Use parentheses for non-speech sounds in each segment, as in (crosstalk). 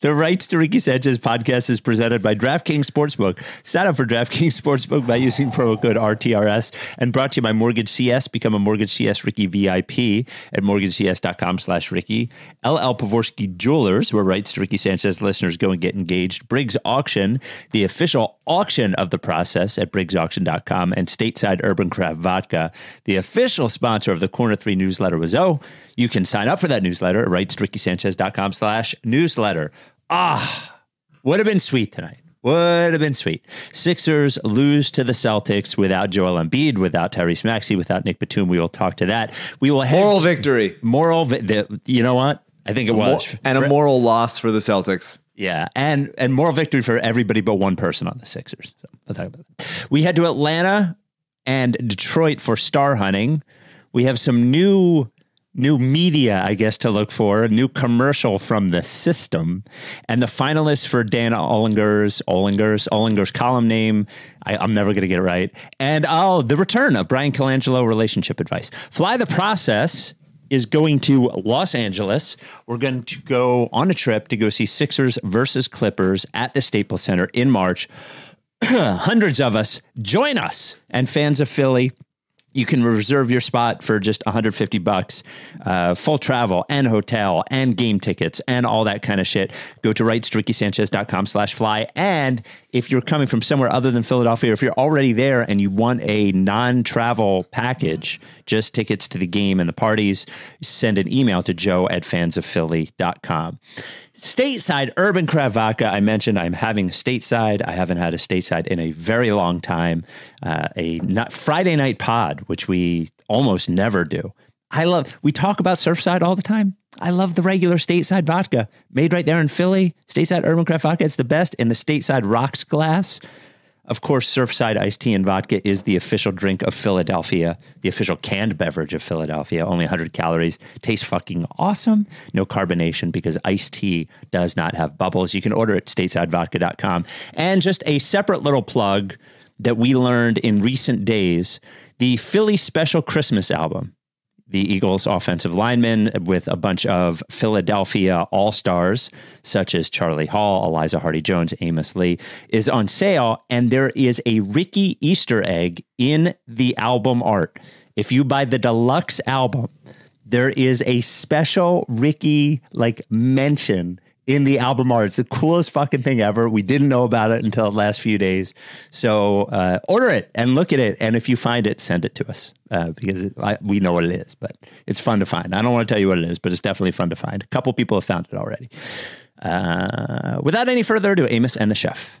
The Rights to Ricky Sanchez podcast is presented by DraftKings Sportsbook. Sign up for DraftKings Sportsbook by using promo code RTRS and brought to you by Mortgage CS. Become a Mortgage CS Ricky VIP at mortgagecs.com slash Ricky. LL Pavorsky Jewelers, where Rights to Ricky Sanchez listeners go and get engaged. Briggs Auction, the official auction of the process at briggsauction.com. And Stateside Urban Craft Vodka, the official sponsor of the Corner 3 newsletter was Oh. You can sign up for that newsletter at rightstorickysanchez.com slash newsletter. Ah, would have been sweet tonight. Would have been sweet. Sixers lose to the Celtics without Joel Embiid, without Tyrese Maxey, without Nick Batum. We will talk to that. We will head Moral victory moral. vi- The, you know what? I think it was and a moral loss for the Celtics. yeah, and and moral victory for everybody but one person on the Sixers. So I'll talk about that. We head to Atlanta and Detroit for star hunting. We have some new new media, I guess, to look for. A new commercial from the system, and the finalists for Dan Olinger's Olinger's Olinger's column name. I, I'm never going to get it right. And oh, the return of Brian Colangelo relationship advice. Fly the process is going to Los Angeles. We're going to go on a trip to go see Sixers versus Clippers at the Staples Center in March. (clears throat) Hundreds of us join us, and fans of Philly. You can reserve your spot for just 150 bucks, uh, full travel and hotel and game tickets and all that kind of shit. Go to rightstorickysanchez.com slash fly. And if you're coming from somewhere other than Philadelphia, or if you're already there and you want a non-travel package, just tickets to the game and the parties, send an email to joe at fansofphilly.com. Stateside Urban Craft Vodka. I mentioned I'm having stateside. I haven't had a stateside in a very long time. Uh, a not Friday night pod, which we almost never do. I love. We talk about Surfside all the time. I love the regular stateside vodka made right there in Philly. Stateside Urban Craft Vodka. It's the best in the stateside rocks glass. Of course, Surfside iced tea and vodka is the official drink of Philadelphia, the official canned beverage of Philadelphia. Only 100 calories. Tastes fucking awesome. No carbonation because iced tea does not have bubbles. You can order it at statesidevodka.com. And just a separate little plug that we learned in recent days the Philly Special Christmas album the Eagles offensive lineman with a bunch of Philadelphia All Stars, such as Charlie Hall, Eliza Hardy Jones, Amos Lee, is on sale. And there is a Ricky Easter egg in the album art. If you buy the deluxe album, there is a special Ricky like mention in the album art. It's the coolest fucking thing ever. We didn't know about it until the last few days. So uh, order it and look at it. And if you find it, send it to us uh, because it, I, we know what it is, but it's fun to find. I don't want to tell you what it is, but it's definitely fun to find. A couple people have found it already. Uh, without any further ado, Amos and the chef.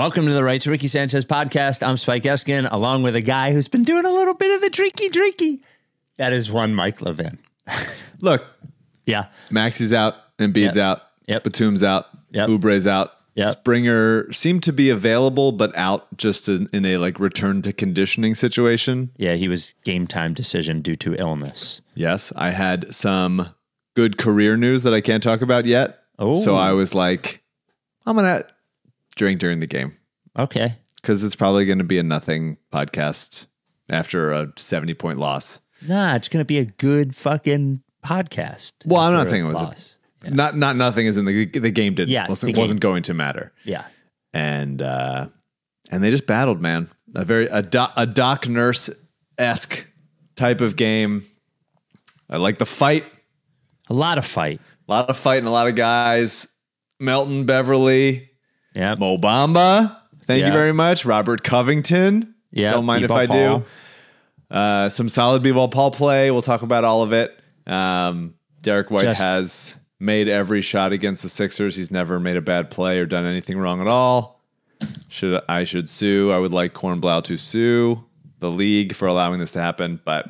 Welcome to the Right to Ricky Sanchez podcast. I'm Spike Eskin, along with a guy who's been doing a little bit of the drinky drinky. That is one Mike Levin. Look, Yeah. Maxey's out, Embiid's Yep. out, Yep. Batum's out, Yep. Oubre's out. Yep. Springer seemed to be available, but out just in, in a like return to conditioning situation. Yeah, he was game time decision due to illness. Yes, I had some good career news that I can't talk about yet. Oh. So I was like, I'm gonna drink during the game Okay. because it's probably going to be a nothing podcast after a 70 point loss. Nah, it's going to be a good fucking podcast. Well, I'm not saying it was a- loss. Not not nothing is in the the game didn't Yes, wasn't, game. wasn't going to matter. Yeah. and uh, and they just battled, man. A very a, doc, a Doc Nurse esque type of game. I like the fight. A lot of fight. A lot of fighting, a lot of guys. Melton Beverley, Yeah. Mo Bamba. Thank you very much. Robert Covington. Yeah, Don't mind if I Paul. do. Uh, some solid b-ball Paul play. We'll talk about all of it. Um, Derrick White Just- has made every shot against the Sixers. He's never made a bad play or done anything wrong at all. Should I should sue? I would like Cornblau to sue the league for allowing this to happen. But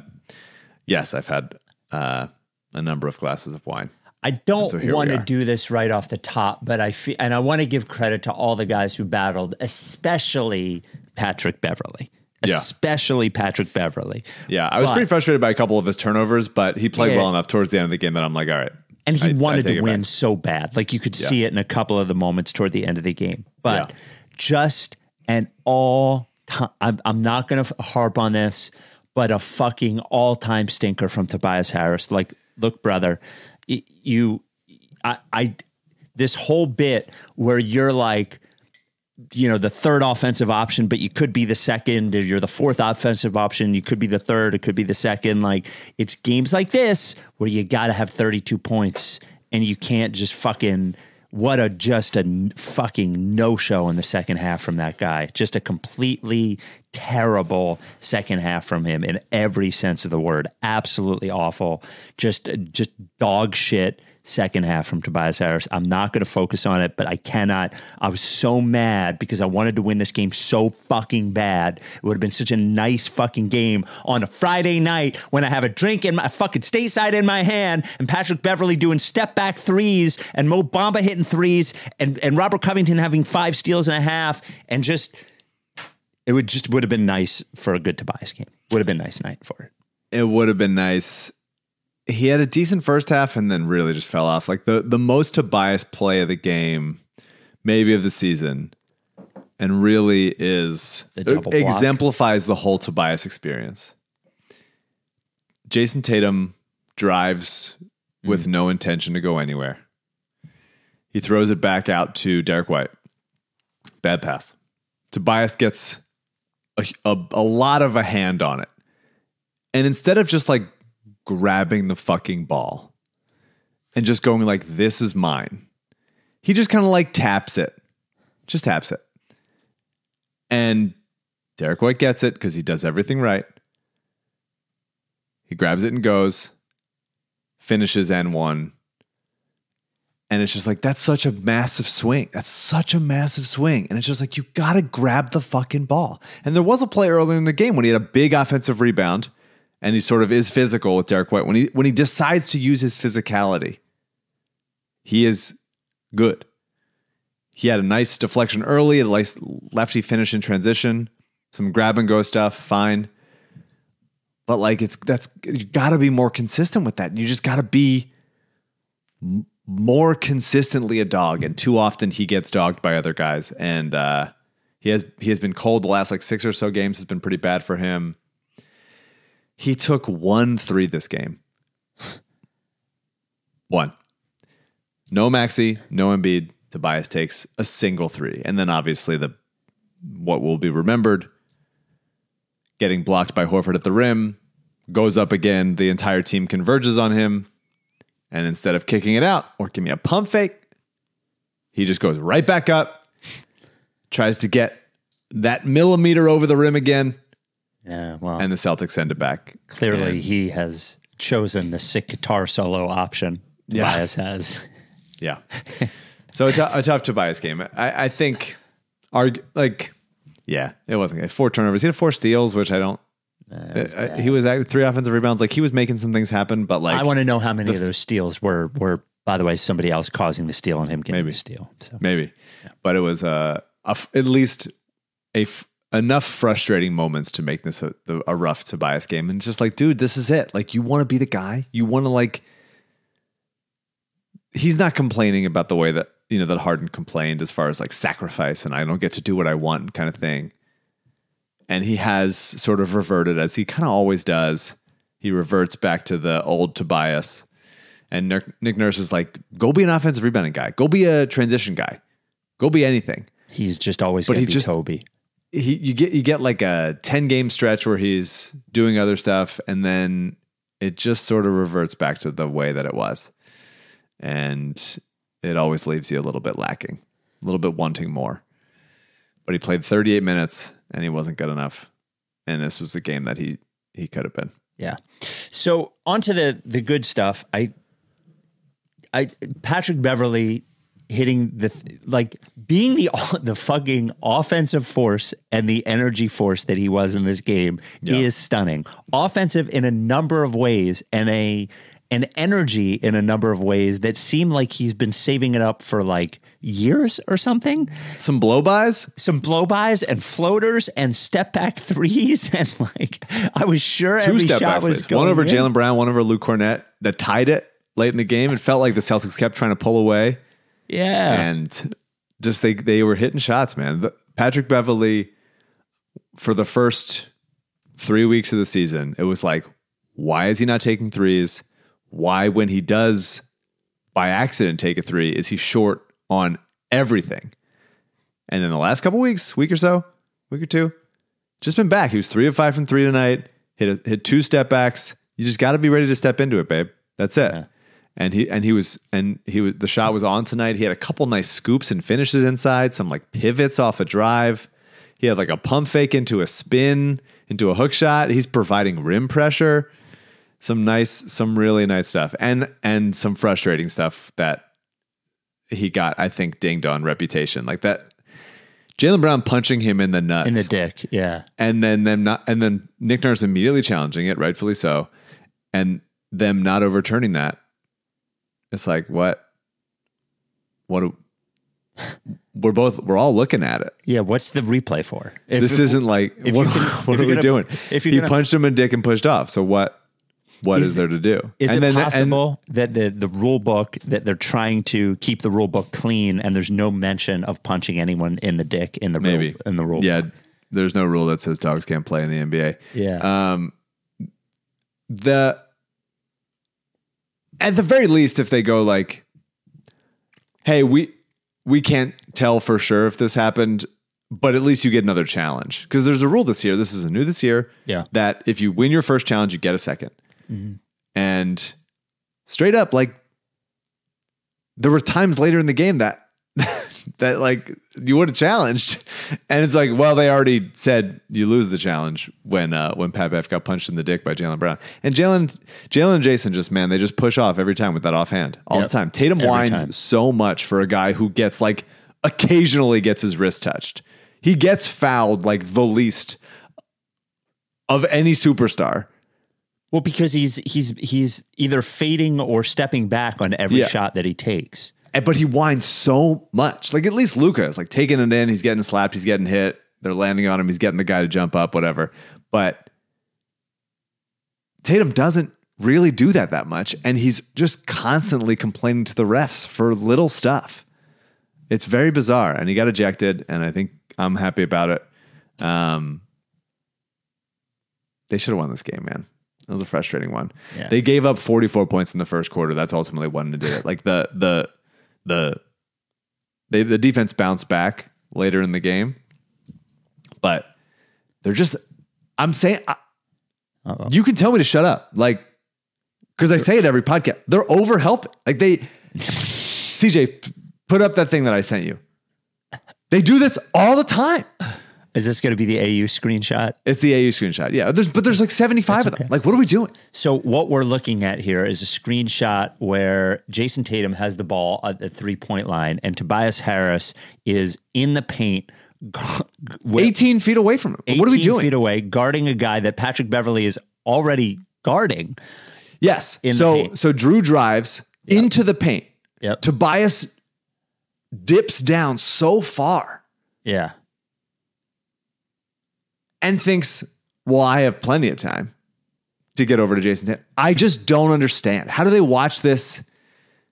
yes, I've had uh, a number of glasses of wine. I don't so want to do this right off the top, but I feel, and I want to give credit to all the guys who battled, especially Patrick Beverley. Yeah. Especially Patrick Beverley. Yeah, I was But- pretty frustrated by a couple of his turnovers, but he played Yeah. well enough towards the end of the game that I'm like, all right. And he I- I wanted take to win back. so bad. Like you could see it in a couple of the moments toward the end of the game. But Yeah. just an all time, I'm, I'm not going to harp on this, but a fucking all time stinker from Tobias Harris. Like, look, brother, you, I, I, this whole bit where you're like, you know, the third offensive option, but you could be the second, or you're the fourth offensive option. You could be the third, it could be the second. Like it's games like this where you got to have 32 points and you can't just fucking, what a just a fucking no show in the second half from that guy. Just a completely terrible second half from him in every sense of the word. Absolutely awful. Just, just dog shit second half from Tobias Harris. I'm not going to focus on it, but I cannot. I was so mad because I wanted to win this game so fucking bad. It would have been such a nice fucking game on a Friday night when I have a drink in my fucking stateside in my hand and Patrick Beverley doing step back threes and Mo Bamba hitting threes and, and Robert Covington having five steals and a half and just it would just would have been nice for a good Tobias game. Would have been nice night for it. It would have been nice. He had a decent first half and then really just fell off. Like the the most Tobias play of the game, maybe of the season, and really is The double block. exemplifies the whole Tobias experience. Jayson Tatum drives with Mm. no intention to go anywhere. He throws it back out to Derrick White. Bad pass. Tobias gets a, a, a lot of a hand on it. And instead of just like grabbing the fucking ball and just going like, this is mine, he just kind of like taps it. Just taps it. And Derrick White gets it because he does everything right. He grabs it and goes, finishes N1. And it's just like, that's such a massive swing. That's such a massive swing. And it's just like, you got to grab the fucking ball. And there was a play earlier in the game when he had a big offensive rebound and he sort of is physical with Derrick White. When he, when he decides to use his physicality, he is good. He had a nice deflection early, a nice lefty finish in transition, some grab and go stuff, fine. But like it's that's you got to be more consistent with that. You just got to be more consistently a dog, and too often he gets dogged by other guys. And uh, he has he has been cold the last like six or so games. Has been pretty bad for him. He took one three this game. One. No Maxey, no Embiid. Tobias takes a single three, and then obviously the what will be remembered getting blocked by Horford at the rim, goes up again. The entire team converges on him. And instead of kicking it out or give me a pump fake, he just goes right back up, tries to get that millimeter over the rim again, Yeah, well, and the Celtics send it back. clearly And- he has chosen the sick guitar solo option. Yeah. Tobias has. (laughs) Yeah. so a, a tough Tobias game. I, I think, arg- like, yeah, it wasn't good. Four turnovers. He had four steals, which I don't. uh, he was at three offensive rebounds. Like he was making some things happen, but like I want to know how many of those steals were were by the way somebody else causing the steal and him getting Maybe. the steal. So maybe, but it was uh, a f- at least a f- enough frustrating moments to make this a, a rough Tobias game. And just like, dude, this is it. Like you want to be the guy. You want to like. He's not complaining about the way that you know that Harden complained as far as like sacrifice and I don't get to do what I want kind of thing. And he has sort of reverted as he kind of always does. He reverts back to the old Tobias. And Nick, Nurse is like, go be an offensive rebounding guy. Go be a transition guy. Go be anything. he's just always But he just- Toby. He you get you get like a 10 game stretch where he's doing other stuff and then it just sort of reverts back to the way that it was. and it always leaves you a little bit lacking, a little bit wanting more. But he played 38 minutes and he wasn't good enough. And this was the game that he he could have been. Yeah. So onto the the good stuff. I I Patrick Beverley hitting the like being the the fucking offensive force and the energy force that he was in this game is stunning. Offensive in a number of ways and a an energy in a number of ways that seem like he's been saving it up for like years or something. Some blow-bys? Some blow-bys and floaters and step back threes (laughs) and like I was sure Two every step shot back was One over. Jaylen Brown, one over Luke Kornet that tied it late in the game. It felt like the Celtics kept trying to pull away. Yeah. and just they they were hitting shots, man. The, Patrick Beverley for the first three weeks of the season, it was like, why is he not taking threes? Why, when he does by accident take a three, is he short on everything? And then the last couple weeks, week or so, week or two, just been back. He was three of five from three tonight. Hit a, hit two step backs. You just got to be ready to step into it, babe. That's it. And he and he was and he was the shot was on tonight. He had a couple nice scoops and finishes inside, some like pivots off a drive. He had like a pump fake into a spin, into a hook shot. He's providing rim pressure. Some nice, some really nice stuff. And and some frustrating stuff that he got, I think, dinged on reputation. Like that Jaylen Brown punching him in the nuts in the dick. Yeah. and then them not and then Nick Nurse immediately challenging it, rightfully so, and them not overturning that. It's like what? What? do- We're both we're all looking at it. Yeah. What's the replay for? If- This isn't like what, can- (laughs) what are we gonna- doing? if he gonna- punched him in the dick and pushed off. So what? What is, Is- there to do? Is and it then and- possible that the, the rule book that they're trying to keep the rule book clean and there's no mention of punching anyone in the dick in the maybe rule, in the rule? Yeah, book? there's no rule that says dogs can't play in the NBA. Yeah. Um, the at the very least, if they go like, "Hey, we we can't tell for sure if this happened, but at least you get another challenge." Because there's a rule this year. This is a new this year. Yeah. That if you win your first challenge, you get a 2nd mm-hmm. And straight up, like there were times later in the game that (laughs) that like you would have challenged, and it's like, well, they already said you lose the challenge when uh, when Pat Bev got punched in the dick by Jaylen Brown, and Jaylen Jaylen and Jayson just man, they just push off every time with that offhand all Yep. the time. Tatum Every whines time. so much for a guy who gets like occasionally gets his wrist touched. He gets fouled like the least of any superstar. Well, because he's he's he's either fading or stepping back on every Yeah. shot that he takes. And- but he whines so much. Like at least Luka is like taking it in. He's getting slapped. He's getting hit. They're landing on him. He's getting the guy to jump up. Whatever. But Tatum doesn't really do that that much, and he's just constantly complaining to the refs for little stuff. It's very bizarre, and he got ejected, and I think I'm happy about it. Um, they should have won this game, man. It was a frustrating one. Yeah. They gave up 44 points in the first quarter. That's ultimately they did it. Like the the the they the defense bounced back later in the game, but they're just. I'm saying I, you can tell me to shut up, like because I say it every podcast. They're over helping. Like they, CJ, put up that thing that I sent you. They do this all the time. Is this going to be the AU screenshot? It's the AU screenshot. Yeah, there's but there's like 75 of them. Like, what are we doing? So what we're looking at here is a screenshot where Jayson Tatum has the ball at the three point line, and Tobias Harris is in the paint, (laughs) with 18 feet away from him. What are we 18 doing? Feet away, guarding a guy that Patrick Beverley is already guarding. Yes. so so Jrue drives into the paint. Yep. Tobias dips down so far Yeah. And thinks, "Well, I have plenty of time to get over to Jayson Tatum." I just don't understand. How do they watch this?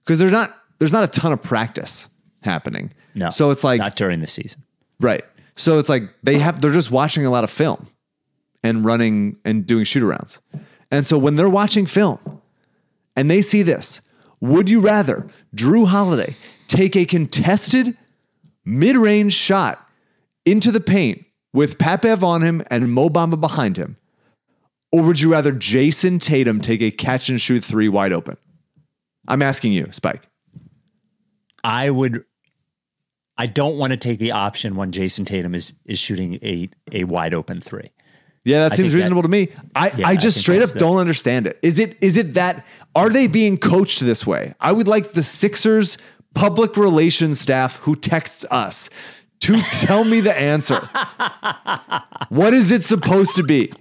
Because there's not there's not a ton of practice happening. No. So it's like not during the season. Right. So it's like they have they're just watching a lot of film and running and doing shoot arounds. And so when they're watching film and they see this, would you rather Jrue Holiday take a contested mid-range shot into the paint with Pat Bev on him and Mo Bamba behind him? Or would you rather Jayson Tatum take a catch and shoot three wide open? I'm asking you, Spike. I would. I don't want to take the option when Jayson Tatum is is shooting a a wide open three. Yeah, that I seems think that- reasonable to me. I, Yeah, I I just think straight up the- don't understand it. Is it is it that are they being coached this way? I would like the Sixers public relations staff who texts us to tell me the answer. what is it supposed to be?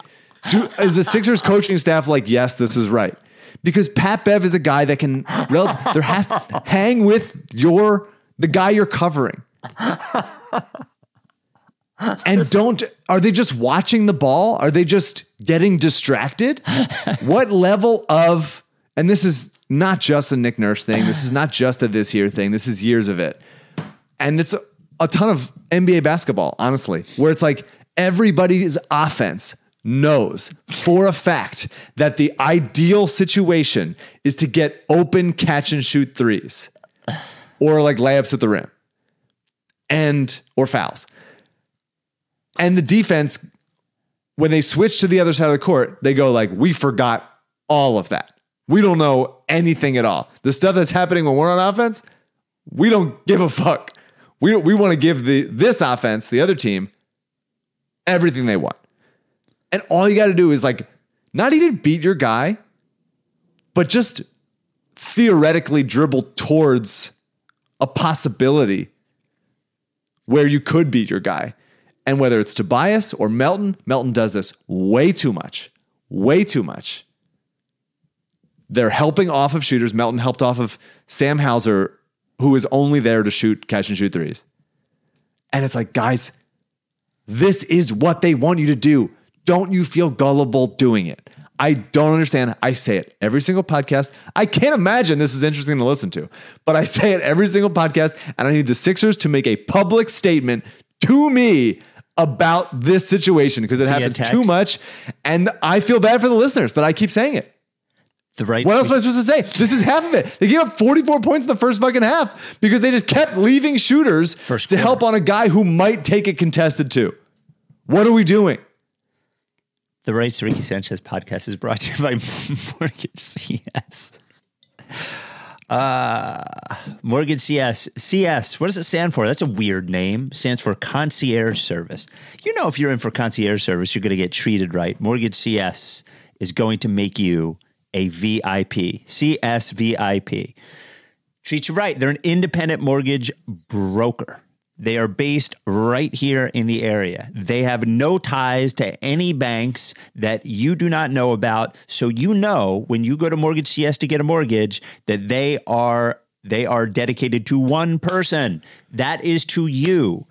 Do, is the Sixers coaching staff like, yes, this is right? Because Pat Bev is a guy that can there has to hang with your the guy you're covering. And don't are they just watching the ball? Are they just getting distracted? what level of and this is not just a Nick Nurse thing. This is not just a this year thing. This is years of it. And it's a, ton of NBA basketball, honestly, where it's like everybody's offense knows for a fact that the ideal situation is to get open catch and shoot threes or like layups at the rim and or fouls. And the defense, when they switch to the other side of the court, they go like, "We forgot all of that. We don't know anything at all. The stuff that's happening when we're on offense, we don't give a fuck. We we want to give the this offense, the other team, everything they want. And all you got to do is like not even beat your guy, but just theoretically dribble towards a possibility where you could beat your guy. And whether it's Tobias or Melton, Melton does this way too much, way too much. They're helping off of shooters. Melton helped off of Sam Hauser, who is only there to shoot, catch and shoot threes. And it's like, guys, this is what they want you to do. Don't you feel gullible doing it? I don't understand. I say it every single podcast. I can't imagine this is interesting to listen to, but I say it every single podcast. And I need the Sixers to make a public statement to me about this situation because it happens text? too much. And I feel bad for the listeners, but I keep saying it. The right. What else am I supposed to say? This is half of it. They gave up 44 points in the first fucking half because they just kept leaving shooters First to quarter. help on a guy who might take it contested too. What are we doing? The Rights Ricky Sanchez podcast is brought to you by (laughs) Mortgage CS. Uh, Mortgage CS. CS, what does it stand for? That's a weird name. stands for concierge service. You know, if you're in for concierge service, you're going to get treated right. Mortgage CS is going to make you a VIP. CS VIP. Treat you right. They're an independent mortgage broker. They are based right here in the area. They have no ties to any banks that you do not know about. So you know when you go to Mortgage CS to get a mortgage that they are they are dedicated to one person. That is to you.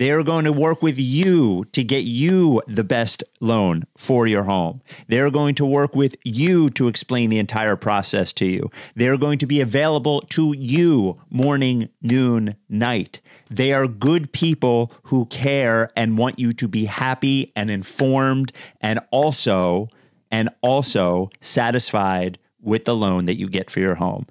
They are going to work with you to get you the best loan for your home. They're going to work with you to explain the entire process to you. They're going to be available to you morning, noon, night. They are good people who care and want you to be happy and informed and also and also satisfied with the loan that you get for your home.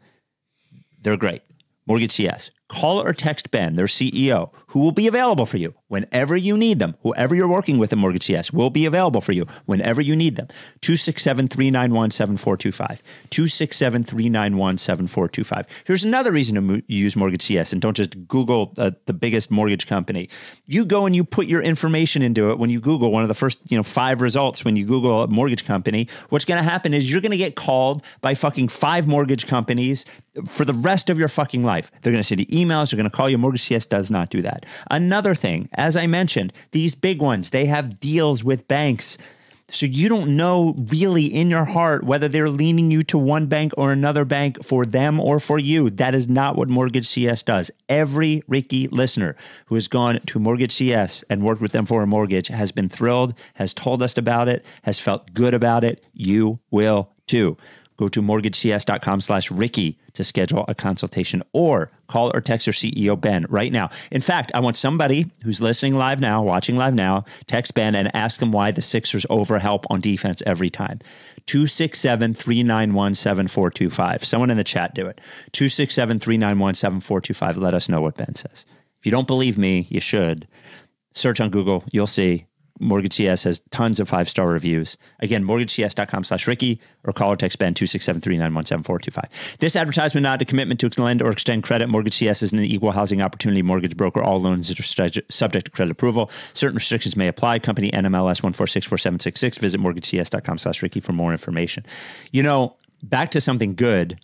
They're great. Mortgage CS. Call or text Ben, their CEO, who will be available for you whenever you need them. Whoever you're working with in Mortgage CS will be available for you whenever you need them. 267 391 7425. 267 391 7425. Here's another reason to mo- use Mortgage CS and don't just Google uh, the biggest mortgage company. You go and you put your information into it when you Google one of the first, you know, five results when you Google a mortgage company. What's going to happen is you're going to get called by fucking five mortgage companies for the rest of your fucking life. They're going to send you emails. They're going to call you. Mortgage CS does not do that. Another thing, as I mentioned, these big ones, they have deals with banks. So you don't know really in your heart whether they're leaning you to one bank or another bank for them or for you. That is not what Mortgage CS does. Every Ricky listener who has gone to Mortgage CS and worked with them for a mortgage has been thrilled, has told us about it, has felt good about it. You will too. Go to mortgagecs.com slash Ricky to schedule a consultation or call or text your CEO, Ben, right now. In fact, I want somebody who's listening live now, watching live now, text Ben and ask him why the Sixers overhelp on defense every time. 267 391 7425. Someone in the chat do it. 267 391 7425. Let us know what Ben says. If you don't believe me, you should. Search on Google, you'll see Mortgage CS has tons of five star reviews. Again, mortgagecs.com slash Ricky or call or text Ben 267 This advertisement not a commitment to lend or extend credit. Mortgage CS is an equal housing opportunity mortgage broker. All loans are subject to credit approval. Certain restrictions may apply. Company NMLS 1464766. Visit mortgagecs.com slash Ricky for more information. You know, back to something good.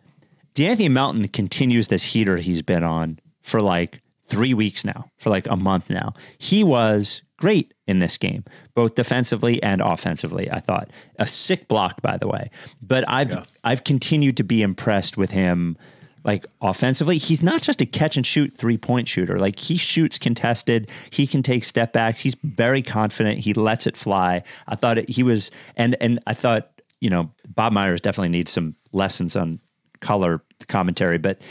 De'Anthony Melton continues this heater he's been on for like three weeks now, for like a month now. He was great in this game, both defensively and offensively. I thought a sick block, by the way. But I've I've continued to be impressed with him. Like offensively, he's not just a catch and shoot three point shooter. Like he shoots contested, he can take step backs. He's very confident. He lets it fly. I thought it, he was, and and I thought you know Bob Myers definitely needs some lessons on color commentary, but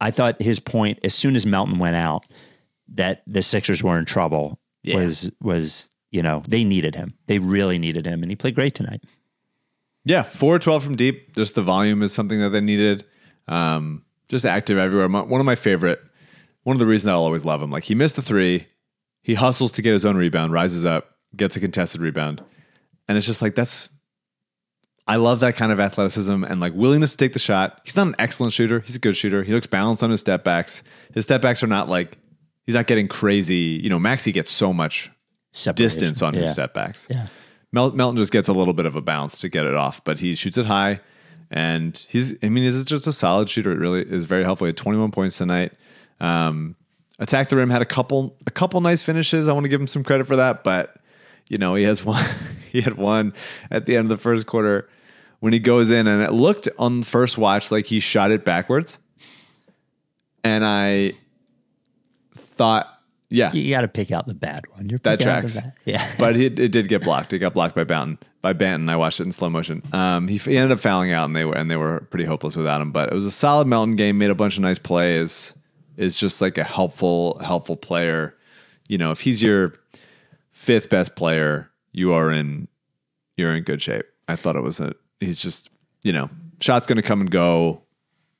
I thought his point as soon as Melton went out that the Sixers were in trouble was was you know they needed him. They really needed him, and he played great tonight. Yeah, four twelve from deep. Just the volume is something that they needed. Um, just active everywhere. My- One of my favorite. One of the reasons I'll always love him. Like he missed the three, he hustles to get his own rebound, rises up, gets a contested rebound, and it's just like that's. I love that kind of athleticism and like willingness to take the shot. He's not an excellent shooter. He's a good shooter. He looks balanced on his step backs. His step backs are not like he's not getting crazy. You know, Maxey gets so much Separation. distance on Yeah. his step backs. Yeah. Mel- Melton just gets a little bit of a bounce to get it off, but he shoots it high, and he's. I mean, he's just a solid shooter. It really is very helpful. He had 21 points tonight. Um, attack the rim had a couple a couple nice finishes. I want to give him some credit for that, but you know he has one. (laughs) he had one at the end of the first quarter when he goes in, and it looked on the first watch like he shot it backwards, and I thought, yeah, You got to pick out the bad one. You're that picking out the tracks. bad- Yeah. (laughs) but it, it did get blocked. It got blocked by Banton. By Banton, I watched it in slow motion. Um, he, he ended up fouling out, and they were and they were pretty hopeless without him. But it was a solid Melton game. Made a bunch of nice plays. Is just like a helpful helpful player. You know, if he's your fifth best player, you are in you're in good shape. I thought it was a. He's just you know, shots going to come and go.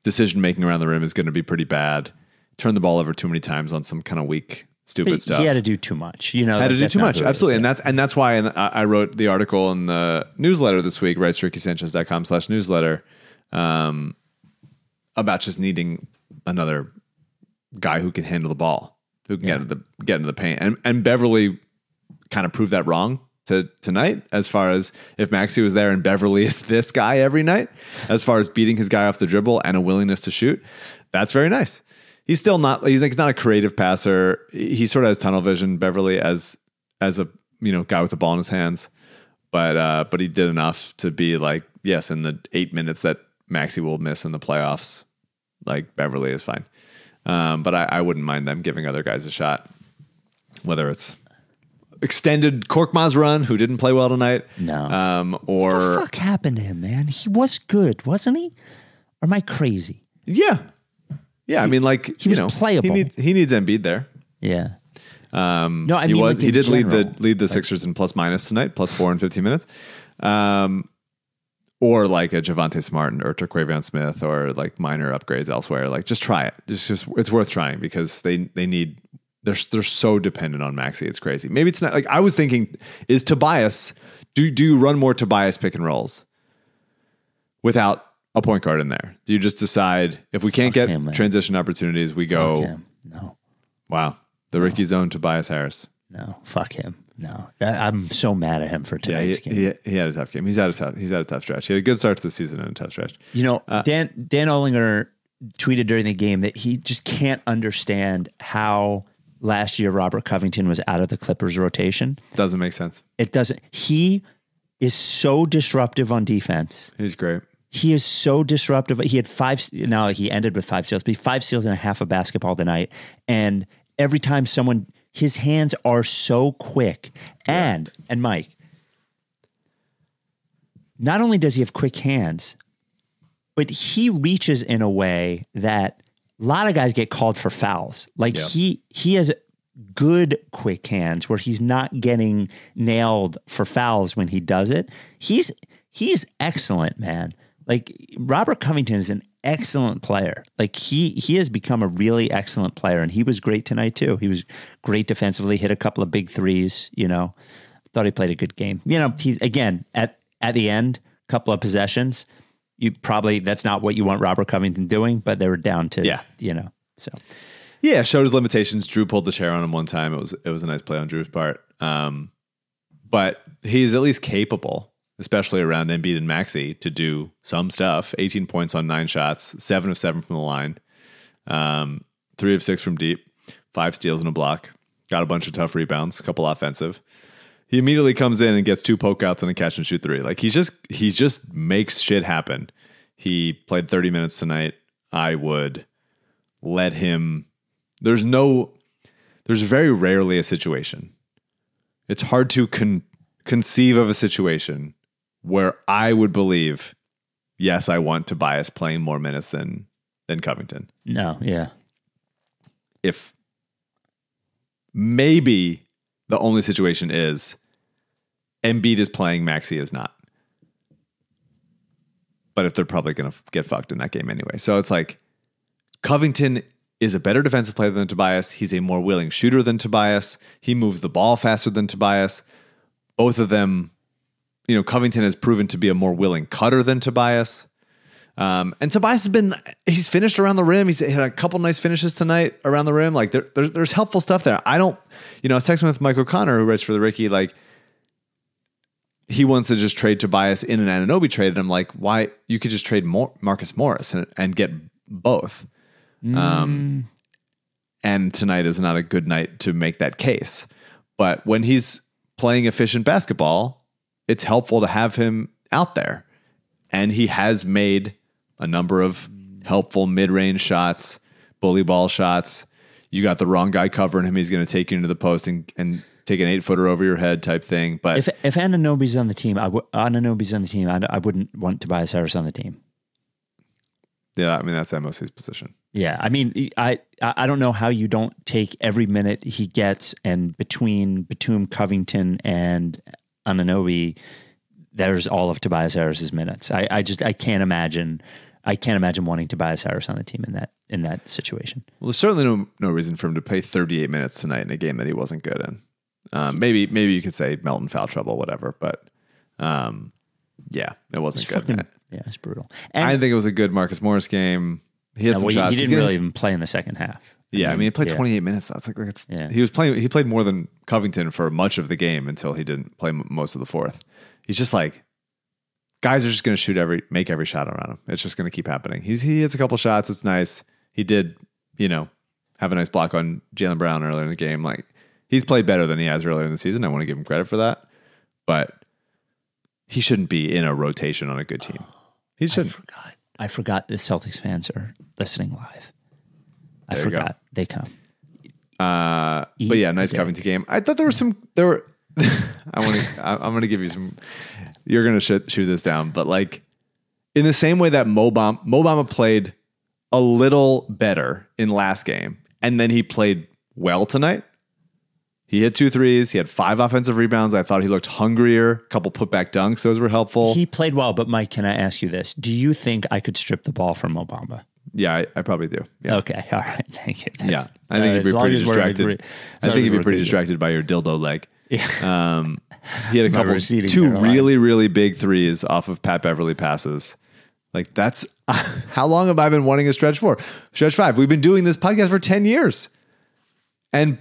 Decision making around the rim is going to be pretty bad. Turned the ball over too many times on some kind of weak, stupid But stuff He had to do too much. You know, had to do too much. he is. Absolutely. And Yeah. that's and that's why I I wrote the article in the newsletter this week, right? RickySanchez.com slash newsletter, um, about just needing another guy who can handle the ball, who can get into the get into the paint. And and Beverley kind of proved that wrong to tonight, as far as if Maxey was there and Beverley (laughs) is this guy every night, as far as beating his guy off the dribble and a willingness to shoot. That's very nice. He's still not he's like he's not a creative passer. He sort of has tunnel vision, Beverley, as as a you know guy with the ball in his hands. But uh but he did enough to be like, yes, in the eight minutes that Maxey will miss in the playoffs, like Beverley is fine. Um, but I, I wouldn't mind them giving other guys a shot, whether it's extended Korkmaz run, who didn't play well tonight. No. Um, What or the fuck happened to him, man? He was good, wasn't he? Or am I crazy? yeah, yeah. I mean, like he was you know, playable. He needs he needs Embiid there. Yeah. Um, No, I he mean, was like, he did lead the lead the Sixers in plus minus tonight, plus four in fifteen minutes. Um, or like a Javonte Smart or Terquavion Smith, or like minor upgrades elsewhere. Like just try it. It's just it's worth trying because they they need they're they're so dependent on Maxey. It's crazy. Maybe it's not like I was thinking is Tobias. Do do you run more Tobias pick and rolls without a point guard in there? Do you just decide if we can't Fuck get him, man. transition opportunities, we Fuck go him. No. wow the Ricky zone Tobias Harris. No. Fuck him. No. I, I'm so mad at him for Yeah, he, tonight's game. he, he had a tough game. He's had a tough. He's had a tough stretch. He had a good start to the season and a tough stretch. You know, Uh, Dan Dan Olinger tweeted during the game that he just can't understand how last year Robert Covington was out of the Clippers rotation. Doesn't make sense. It doesn't. He is so disruptive on defense. He's great. He is so disruptive. He had five. Now he ended with five steals, but five steals and a half of basketball tonight. And every time someone, his hands are so quick. And and Mike, not only does he have quick hands, but he reaches in a way that a lot of guys get called for fouls. Like Yeah. he he has good quick hands where he's not getting nailed for fouls when he does it. He's he is excellent, man. Like Robert Covington is an excellent player. Like he he has become a really excellent player and he was great tonight too. He was great defensively, hit a couple of big threes, you know. thought he played a good game. You know, he's again at at the end, couple of possessions. You probably that's not what you want Robert Covington doing, but they were down to Yeah. you know. So Yeah, showed his limitations. Jrue pulled the chair on him one time. It was it was a nice play on Jrue's part. Um, but he's at least capable, especially around Embiid and Maxey, to do some stuff. 18 points on nine shots, seven of seven from the line, um, three of six from deep, five steals and a block. Got a bunch of tough rebounds, a couple offensive. He immediately comes in and gets two poke outs and a catch and shoot three. Like he's just he just makes shit happen. He played 30 minutes tonight. I would let him there's no there's very rarely a situation it's hard to con- conceive of a situation where i would believe yes i want tobias playing more minutes than than covington no, yeah. if maybe the only situation is Embiid is playing maxi is not but if they're probably going to get fucked in that game anyway so it's like Covington is a better defensive player than Tobias. He's a more willing shooter than Tobias. He moves the ball faster than Tobias. Both of them, you know, Covington has proven to be a more willing cutter than Tobias. Um, and Tobias has been, he's finished around the rim. He's had a couple nice finishes tonight around the rim. Like there, there, there's helpful stuff there. I don't, you know, I was texting with Mike O'Connor, who writes for the Ricky, like, he wants to just trade Tobias in an Anunoby trade. And I'm like, why? You could just trade more Marcus Morris and, and get both. Um, and tonight is not a good night to make that case. But when he's playing efficient basketball, it's helpful to have him out there. And he has made a number of helpful mid range shots, bully ball shots. You got the wrong guy covering him. He's going to take you into the post and, and take an eight footer over your head type thing. But If if Anunoby's on the team, I w- Anunoby's on the team. I, I wouldn't want Tobias Harris on the team. yeah, I mean, that's MOC's position. Yeah, I mean, I I I don't know how you don't take every minute he gets, and between Batum, Covington, and Anunoby, there's all of Tobias Harris's minutes. I, I just I can't imagine, I can't imagine wanting Tobias Harris on the team in that in that situation. Well, there's certainly no no reason for him to play 38 minutes tonight in a game that he wasn't good in. Um, maybe maybe you could say Melton foul trouble, whatever. But um, yeah, it wasn't It's good. fucking, yeah, it's brutal. And I think it was a good Marcus Morris game. He had no, some well, shots. he didn't really even play in the second half. Yeah, I mean, he played yeah. 28 minutes. That's like it's, Yeah. he was playing. He played more than Covington for much of the game until he didn't play m- most of the fourth. He's just like guys are just going to shoot every make every shot around him. It's just going to keep happening. He's he hits a couple shots. It's nice. He did you know have a nice block on Jaylen Brown earlier in the game. Like he's played better than he has earlier in the season. I want to give him credit for that, but he shouldn't be in a rotation on a good team. He I shouldn't. forgot. I forgot the Celtics fans are listening live. I There forgot they come. Uh, but yeah, nice. Covington game. I thought there were some. There were. (laughs) I want to. I'm going to give you some. You're going to shoot, shoot this down, but like in the same way that Mo Bamba Mobama played a little better in last game, and then he played well tonight. He hit two threes. He had five offensive rebounds. I thought he looked hungrier. A couple putback dunks. Those were helpful. He played well, but Mike, can I ask you this? Do you think I could strip the ball from Obama? Yeah, I, I probably do. Yeah. Okay, (laughs) all right, thank you. Yeah, I think uh, you'd be pretty distracted. I think you'd be pretty distracted by your dildo leg. Yeah. Um, he had a (laughs) couple, two really, really big threes off of Pat Beverley passes. Like that's (laughs) how long have I been wanting a stretch for? Stretch five. We've been doing this podcast for ten years, and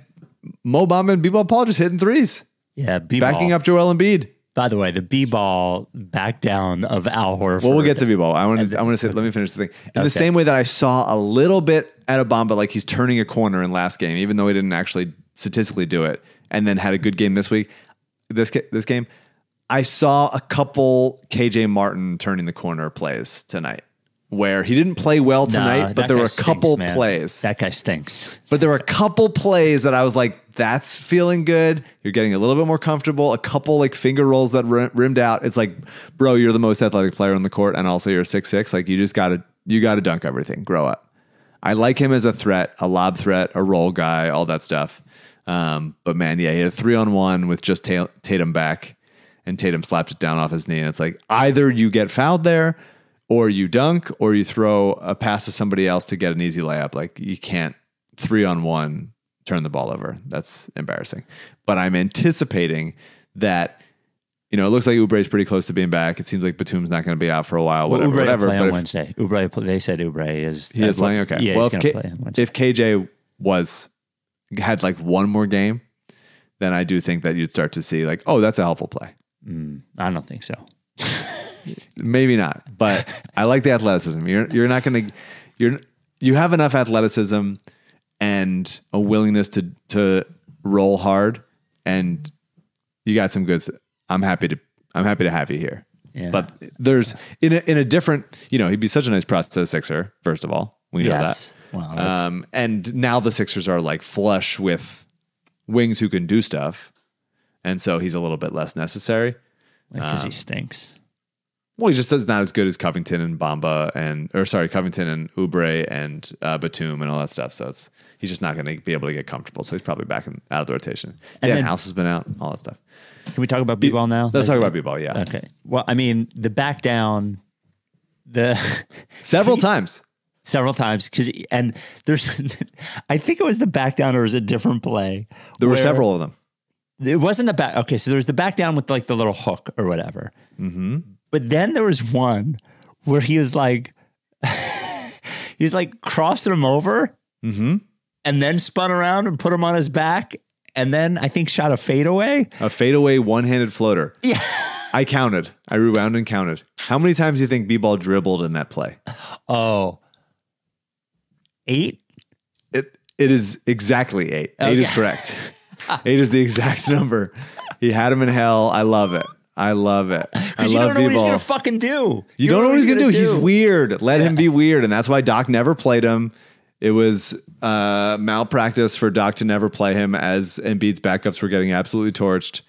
Mo Bamba and B-ball Paul just hitting threes, Yeah, B backing up Joel Embiid. By the way, the B ball back down of Al Horford. Well, we'll get to B-ball. I want to. I want to say. Let me finish the thing. In the same way that I saw a little bit at a bomb, but like he's turning a corner in last game, even though he didn't actually statistically do it, and then had a good game this week. This this game, I saw a couple KJ Martin turning the corner plays tonight, where he didn't play well Nah, tonight, but there were a stinks, couple man. plays. That guy stinks. But there were a couple plays that I was like, that's feeling good. You're getting a little bit more comfortable. A couple like finger rolls that rim- rimmed out. It's like, bro, you're the most athletic player on the court, and also you're six six. Like you just gotta you gotta dunk everything. Grow up. I like him as a threat, a lob threat, a roll guy, all that stuff. Um, but man, yeah, he had a three on one with just Tatum back, and Tatum slapped it down off his knee. And it's like either you get fouled there, or you dunk, or you throw a pass to somebody else to get an easy layup. Like you can't three on one turn the ball over. That's embarrassing. But I'm anticipating that you know it looks like Oubre's pretty close to being back. It seems like Batum's not going to be out for a while. Well, Whatever, Oubre whatever. play But on if Wednesday. Oubre, they said Oubre is he is playing, okay. Yeah, well, if, K- play if KJ was had like one more game, then I do think that you'd start to see like, oh, that's a helpful play. Mm, I don't think so. (laughs) Maybe not, but I like the athleticism. You're you're not going to you're you have enough athleticism and a willingness to to roll hard, and you got some goods. I'm happy to I'm happy to have you here. Yeah. But there's in a, in a different you know he'd be such a nice process sixer. First of all, we know Yes. that. Well, um, and now the Sixers are like flush with wings who can do stuff, and so he's a little bit less necessary. because um, he stinks. Well, he just is not as good as Covington and Bamba and or sorry, Covington and Oubre and uh, Batum and all that stuff. So it's he's just not going to be able to get comfortable. So he's probably back in, out of the rotation. And Dan then- House has been out, all that stuff. Can we talk about b-ball now? Let's talk about b-ball. Yeah, Okay. Well, I mean, the back down, the (laughs) several (laughs) times. several times because and there's, (laughs) I think it was the back down or it was a different play. There were several of them. It wasn't the back. Okay, so there was the back down with like the little hook or whatever. Mm-hmm. But then there was one where he was like, (laughs) he was like crossing him over, Mm-hmm. and then spun around and put him on his back, and then I think shot a fadeaway. A fadeaway one-handed floater. Yeah. I counted. I rewound and counted. How many times do you think b-ball dribbled in that play? Oh, eight. It it is exactly eight. Eight is correct. eight is the exact (laughs) number. He had him in hell. I love it. I love it. I Because you love don't know what he's gonna fucking do. You don't know what he's gonna do. He's weird. Let him be weird, and that's why Doc never played him. It was uh, malpractice for Doc to never play him, as Embiid's backups were getting absolutely torched,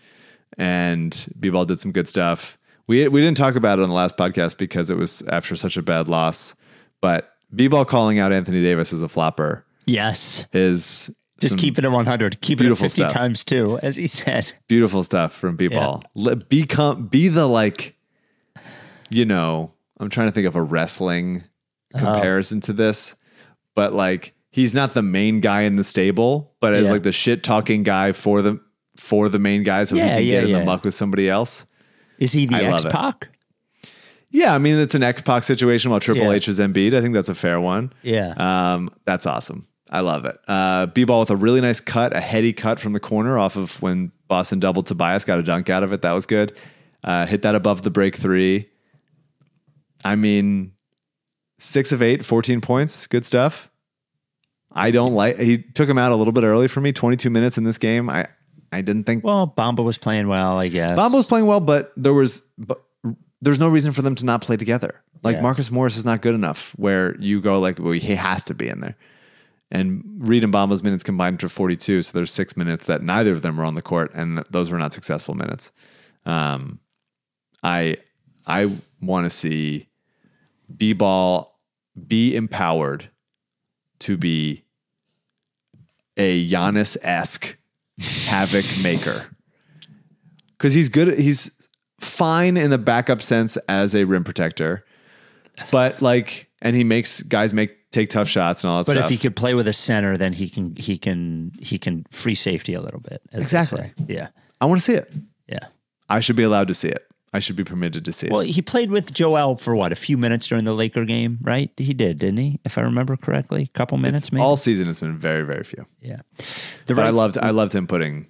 and B-ball did some good stuff. We we didn't talk about it on the last podcast because it was after such a bad loss. But B-ball calling out Anthony Davis as a flopper Yes. is Just keep it at 100. Keep it at beautiful 50 stuff. times too, as he said. beautiful stuff from B-ball. Let Become be the like, you know, I'm trying to think of a wrestling comparison to this, but like he's not the main guy in the stable, but as Yeah. like the shit talking guy for the for the main guy, so Yeah, he can yeah, get in yeah. the muck with somebody else. Is he the X Pac? Yeah, I mean it's an X Pac situation while Triple Yeah. H is Embiid. I think that's a fair one. Yeah. Um, that's awesome. I love it. Uh, B-ball with a really nice cut, a heady cut from the corner off of when Boston doubled Tobias, got a dunk out of it. That was good. Uh, hit that above the break three. I mean, six of eight, 14 points. Good stuff. I don't like, he took him out a little bit early for me, 22 minutes in this game. I, I didn't think well, Bamba was playing well, I guess. Bamba was playing well, but there was but there's no reason for them to not play together. Like Yeah. Marcus Morris is not good enough where you go like, well, he has to be in there. And Reed and Bamba's minutes combined to 42, so there's six minutes that neither of them were on the court, and those were not successful minutes. Um, I I want to see B ball be empowered to be a Giannis esque havoc (laughs) maker because he's good. He's fine in the backup sense as a rim protector, but like, and he makes guys make take tough shots and all that stuff. But stuff. if he could play with a center, then he can he can he can free safety a little bit. as they Exactly. say. Yeah. I want to see it. Yeah. I should be allowed to see it. I should be permitted to see it. Well, it. he played with Joel for what a few minutes during the Laker game, right? He did, didn't he? If I remember correctly, a couple minutes, maybe. All season, it's been very, very few. yeah. The But I loved, I loved him putting,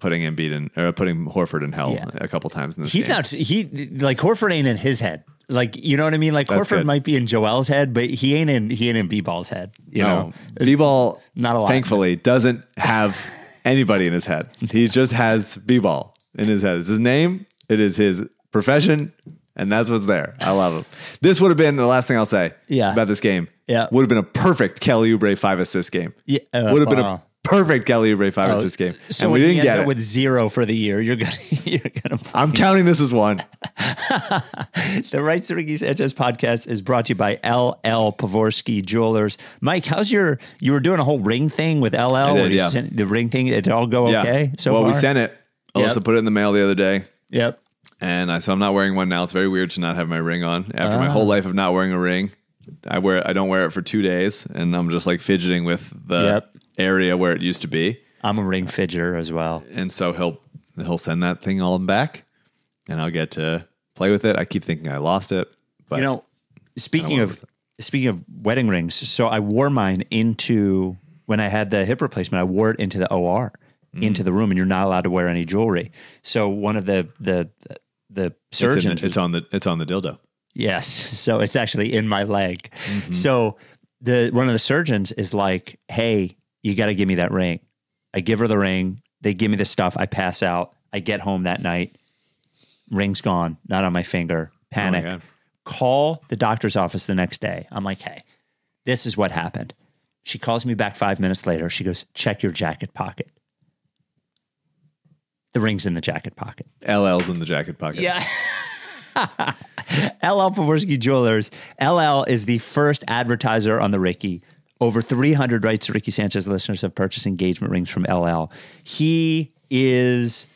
putting Embiid in, or putting Horford in hell Yeah. a couple times in this He's game. not. He like Horford ain't in his head. Like you know what I mean. Like That's Horford good. might be in Joel's head, but he ain't in he ain't in B-ball's head. You know. B-ball, (laughs) Not a lot. thankfully, doesn't have anybody in his head. He just has B-ball in his head. It's his name. It is his profession. And that's what's there. I love him. This would have been the last thing I'll say Yeah. about this game. Yeah. Would have been a perfect Kelly Oubre five assist game. Yeah, uh, would have been a perfect Kelly Oubre five Oh, assist game. So and we didn't get it. with zero for the year, you're gonna (laughs) you're gonna. I'm counting this as one. (laughs) The Rights to Ricky Sanchez podcast is brought to you by LL Pavorsky Jewelers. Mike, how's your? You were doing a whole ring thing with LL. did, yeah. the ring thing. Did it all go okay? So well, we sent it. Alyssa Yep. put it in the mail the other day. Yep. And I, so I'm not wearing one now. It's very weird to not have my ring on after Ah. my whole life of not wearing a ring. I wear I don't wear it for two days, and I'm just like fidgeting with the Yep. Area where it used to be. I'm a ring fidgeter as well. And so he'll he'll send that thing all back, and I'll get to play with it. I keep thinking I lost it, but you know, speaking of speaking of wedding rings, so I wore mine into when I had the hip replacement. I wore it into the OR, Mm. into the room, and you're not allowed to wear any jewelry. So one of the the the it's, in- surgeons, it's on the it's on the dildo. yes, (laughs) so it's actually in my leg. Mm-hmm. So the one of the surgeons is like, "Hey, you got to give me that ring." I give her the ring. They give me the stuff. I pass out. I get home that night. Ring's gone, not on my finger. Panic. Oh God. Call the doctor's office the next day. I'm like, hey, this is what happened. She calls me back five minutes later. She goes, check your jacket pocket. The ring's in the jacket pocket. LL's in the jacket pocket. Yeah. (laughs) LL Pavorsky Jewelers. LL is the first advertiser on the Ricky. Over 300 rights to Ricky Sanchez listeners have purchased engagement rings from LL. He is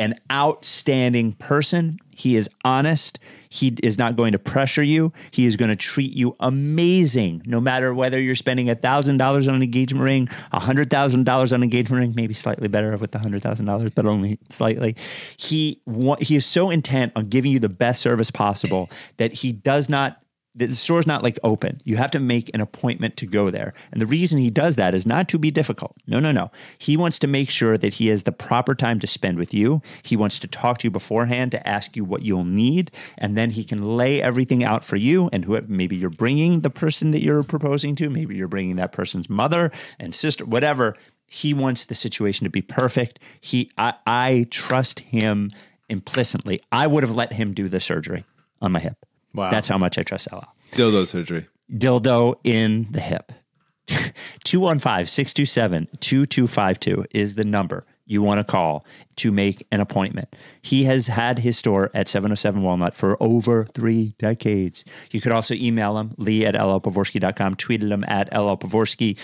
an outstanding person. He is honest. He is not going to pressure you. He is going to treat you amazing, no matter whether you're spending $1,000 on an engagement ring, $100,000 on an engagement ring, maybe slightly better with the $100,000, but only slightly. He, he is so intent on giving you the best service possible that he does not the store's not like open. You have to make an appointment to go there. And the reason he does that is not to be difficult. No, no, no. He wants to make sure that he has the proper time to spend with you. He wants to talk to you beforehand to ask you what you'll need. And then he can lay everything out for you. And who, maybe you're bringing the person that you're proposing to, maybe you're bringing that person's mother and sister, whatever. He wants the situation to be perfect. He, I, I trust him implicitly. I would have let him do the surgery on my hip. Wow. That's how much I trust LL. Dildo surgery. Dildo in the hip. (laughs) 215 627 2252 is the number you want to call to make an appointment. He has had his store at 707 Walnut for over three decades. You could also email him, lee at llpavorsky.com, tweeted him at llpavorsky,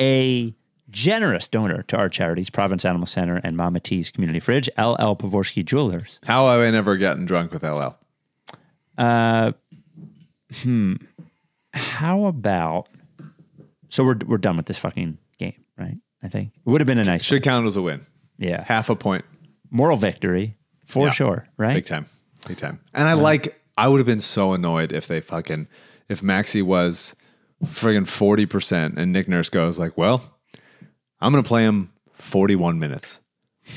a generous donor to our charities, Providence Animal Center and Mama T's Community Fridge, LL Pavorsky Jewelers. How have I never gotten drunk with LL? Uh, hmm. How about so we're we're done with this fucking game, right? I think it would have been a nice Should count as a win. yeah Half a point. moral victory for Yeah. sure, right? Big time. Big time. And I like, I would have been so annoyed if they fucking, if Maxey was friggin' 40% and Nick Nurse goes like, well, I'm going to play him 41 minutes.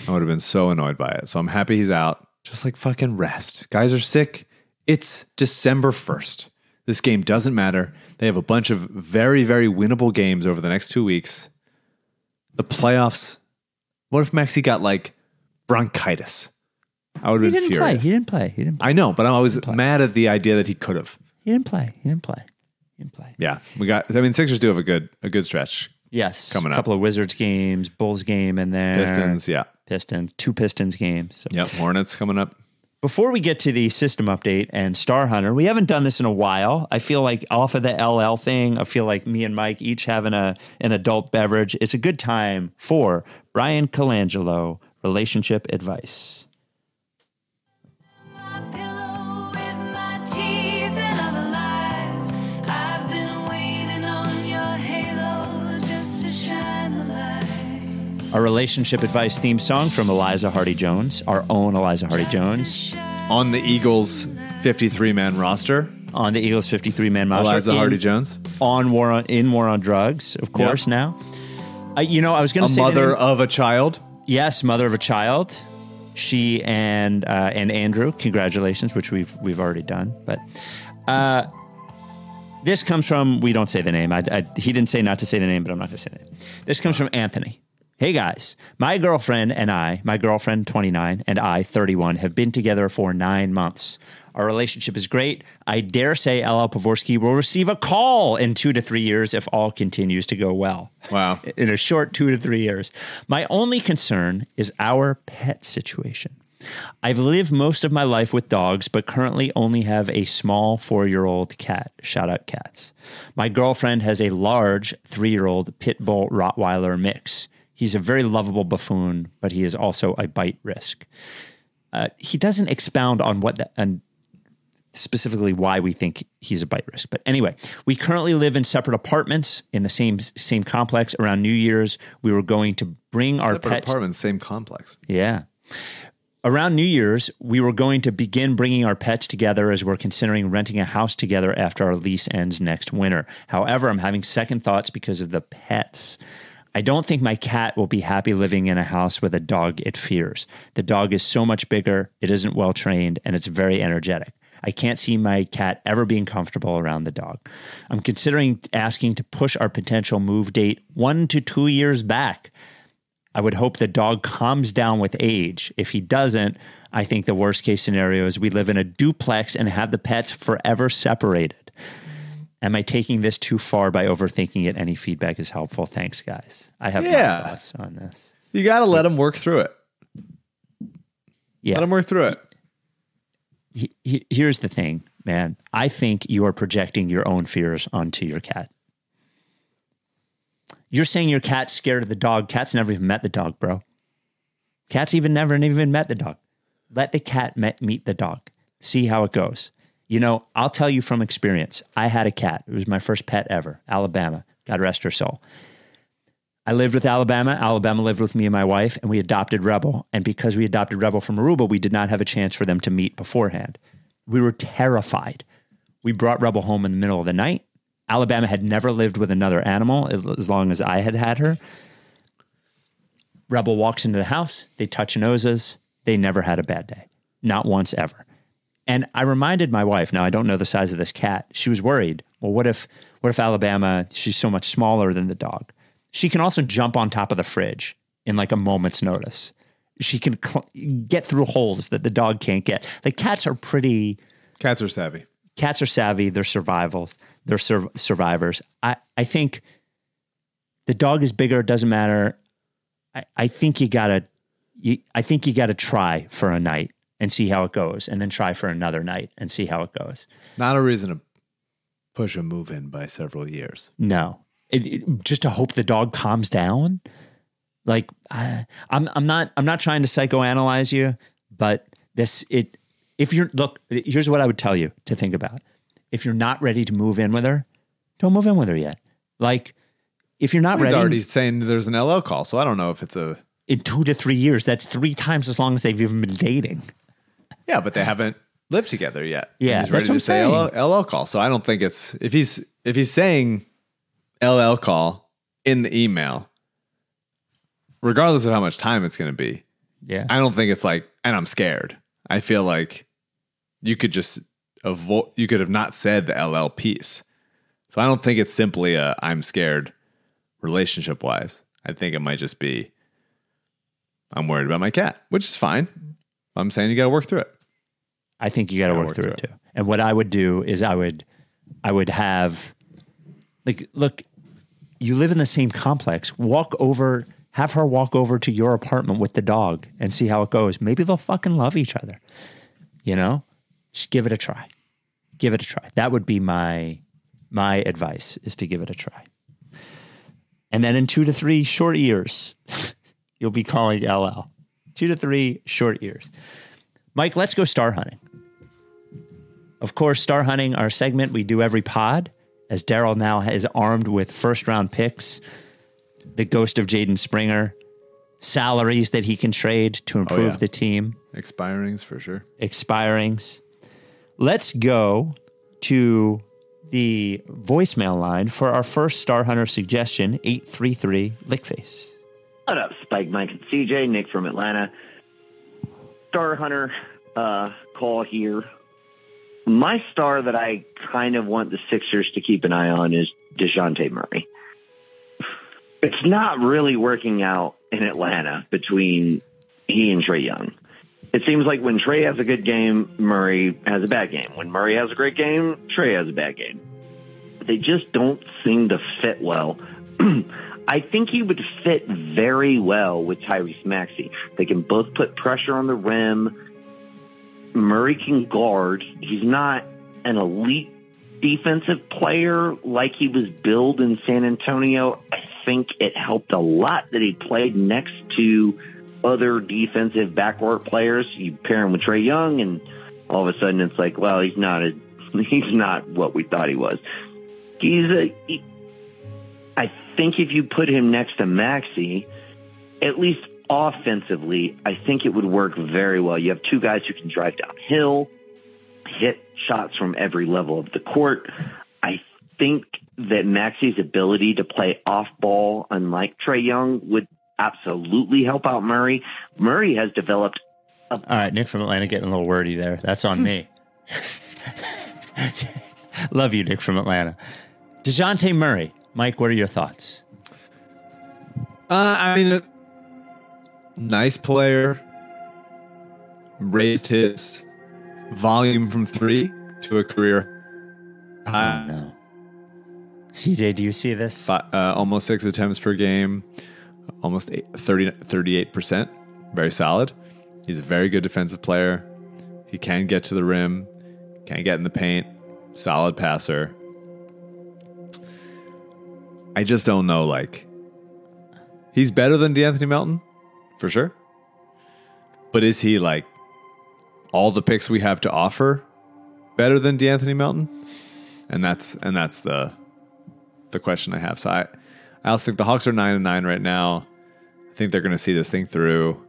I would have been so annoyed by it. So I'm happy he's out. Just like fucking rest. Guys are sick. It's December 1st. This game doesn't matter. They have a bunch of very, very winnable games over the next two weeks. The playoffs. What if Maxey got like bronchitis? I would have been furious. play. He didn't play. He didn't. Play. I know, but I'm always mad at the idea that he could have. He didn't play. He didn't play. He didn't play. Yeah, we got. I mean, Sixers do have a good a good stretch. Yes, Coming up. a up. couple of Wizards games, Bulls game in there, Pistons, yeah, Pistons, two Pistons games. So yep. Hornets coming up. Before we get to the system update and Star Hunter, we haven't done this in a while. I feel like off of the LL thing, I feel like me and Mike each having a an adult beverage. It's a good time for Brian Colangelo relationship advice. Our relationship advice theme song from Eliza Hardy Jones, our own Eliza Hardy Jones, On the Eagles' 53 man roster, on the Eagles 53 man roster. Eliza in- Hardy Jones, on war on in war on drugs, of course. Now, I, you know, I was going a to say the mother of a child. Yes, mother of a child. She and uh, and Andrew, congratulations, which we've we've already done. But uh, this comes from we don't say the name. I, I, he didn't say not to say the name, but I'm not going to say the name. This comes from Anthony. Hey guys, my girlfriend and I, my girlfriend 29 and I 31, have been together for nine months. Our relationship is great. I dare say LL Pavorsky will receive a call in two to three years if all continues to go well Wow. (laughs) in a short two to three years. My only concern is our pet situation. I've lived most of my life with dogs, but currently only have a small four year old cat. Shout out cats. My girlfriend has a large three year old pit bull Rottweiler mix. He's a very lovable buffoon, but he is also a bite risk. Uh, he doesn't expound on what the, and specifically why we think he's a bite risk. But anyway, we currently live in separate apartments in the same same complex. Around New Year's, we were going to bring our Separate pets. apartments, same complex. Yeah. Around New Year's, we were going to begin bringing our pets together as we're considering renting a house together after our lease ends next winter. However, I'm having second thoughts because of the pets. I don't think my cat will be happy living in a house with a dog it fears. The dog is so much bigger, it isn't well trained, and it's very energetic. I can't see my cat ever being comfortable around the dog. I'm considering asking to push our potential move date one to two years back. I would hope the dog calms down with age. If he doesn't, I think the worst case scenario is we live in a duplex and have the pets forever separated. Am I taking this too far by overthinking it? Any feedback is helpful. Thanks, guys. I have Yeah. my thoughts on this. You got to let them work through it. Yeah. Let them work through it. he, he- here's the thing, man. I think you are projecting your own fears onto your cat. You're saying your cat's scared of the dog. Cat's never even met the dog, bro. Cat's even never even met the dog. Let the cat met, meet the dog. See how it goes. You know, I'll tell you from experience. I had a cat. It was my first pet ever. Alabama. God rest her soul. I lived with Alabama. Alabama lived with me and my wife, and we adopted Rebel. And because we adopted Rebel from Aruba, we did not have a chance for them to meet beforehand. We were terrified. We brought Rebel home in the middle of the night. Alabama had never lived with another animal as long as I had had her. Rebel walks into the house, they touch noses. They never had a bad day, not once ever. And I reminded my wife, now I don't know the size of this cat. She was worried. Well, what if what if Alabama, she's so much smaller than the dog. She can also jump on top of the fridge in like a moment's notice. She can cl- get through holes that the dog can't get. The cats are pretty Cats are savvy. cats are savvy. They're survivals. They're sur- survivors. I, I think the dog is bigger. It doesn't matter. I, I think you gotta. You, I think you gotta try for a night and see how it goes, and then try for another night and see how it goes. Not a reason to push a move in by several years. No, it, it- just to hope the dog calms down. Like I, I'm, I'm not, I'm not trying to psychoanalyze you, but this, it, if you're look, here's what I would tell you to think about. If you're not ready to move in with her, don't move in with her yet. Like, if you're not ready. He's ready already saying there's an LL call, so I don't know if it's a in two to three years, that's three times as long as they've even been dating. Yeah, but they haven't lived together yet. Yeah, he's that's ready what to say I'm LL, LL call. So I don't think it's if he's if he's saying LL call in the email, regardless of how much time it's going to be. Yeah. I don't think it's like, and I'm scared. I feel like you could just avoid, you could have not said the LL piece. So I don't think it's simply a I'm scared relationship wise. I think it might just be I'm worried about my cat, which is fine. I'm saying you got to work through it. I think you got to Gotta work, through it too. And what I would do is I would, I would have, like, look, you live in the same complex. Walk over, have her walk over to your apartment with the dog and see how it goes. Maybe they'll fucking love each other. You know, just give it a try. Give it a try. That would be my my advice is to give it a try. And then in two to three short years, (laughs) you'll be calling LL. Two to three short years. Mike, let's go star hunting. Of course, star hunting, our segment we do every pod, as Daryl now is armed with first round picks, the ghost of Jaden Springer, salaries that he can trade to improve yeah. the team, Expirings for sure. expirings. Let's go to the voicemail line for our first Star Hunter suggestion 833 Lickface. What up, Spike, Mike, and CJ? Nick from Atlanta. Star Hunter uh, call here. My star that I kind of want the Sixers to keep an eye on is DeJounte Murray. It's not really working out in Atlanta between he and Trae Young. It seems like when Trae has a good game, Murray has a bad game. When Murray has a great game, Trae has a bad game. They just don't seem to fit well. (clears throat) I think he would fit very well with Tyrese Maxey. They can both put pressure on the rim. Murray can guard. He's not an elite defensive player like he was billed in San Antonio. I think it helped a lot that he played next to other defensive backcourt players. You pair him with Trae Young, and all of a sudden it's like, well, he's not a, (laughs) he's not what we thought he was. He's a. He, I think if you put him next to Maxey, at least offensively, I think it would work very well. You have two guys who can drive downhill, hit shots from every level of the court. I think that Maxey's ability to play off ball, unlike Trae Young, would absolutely help out Murray. Murray has developed All right, Nick from Atlanta getting a little wordy there. That's on me. (laughs) Love you, Nick from Atlanta. DeJounte Murray. Mike, what are your thoughts? Uh, I mean, nice player. Raised his volume from three to a career high. No. CJ, do you see this? Fi- uh, almost six attempts per game, almost eight, 30, 38%. Very solid. He's a very good defensive player. He can get to the rim, can get in the paint, solid passer. I just don't know. Like, he's better than De'Anthony Melton, for sure. But is he like all the picks we have to offer better than De'Anthony Melton? And that's and that's the the question I have. So I, I also think the Hawks are nine and nine right now. I think they're going to see this thing through.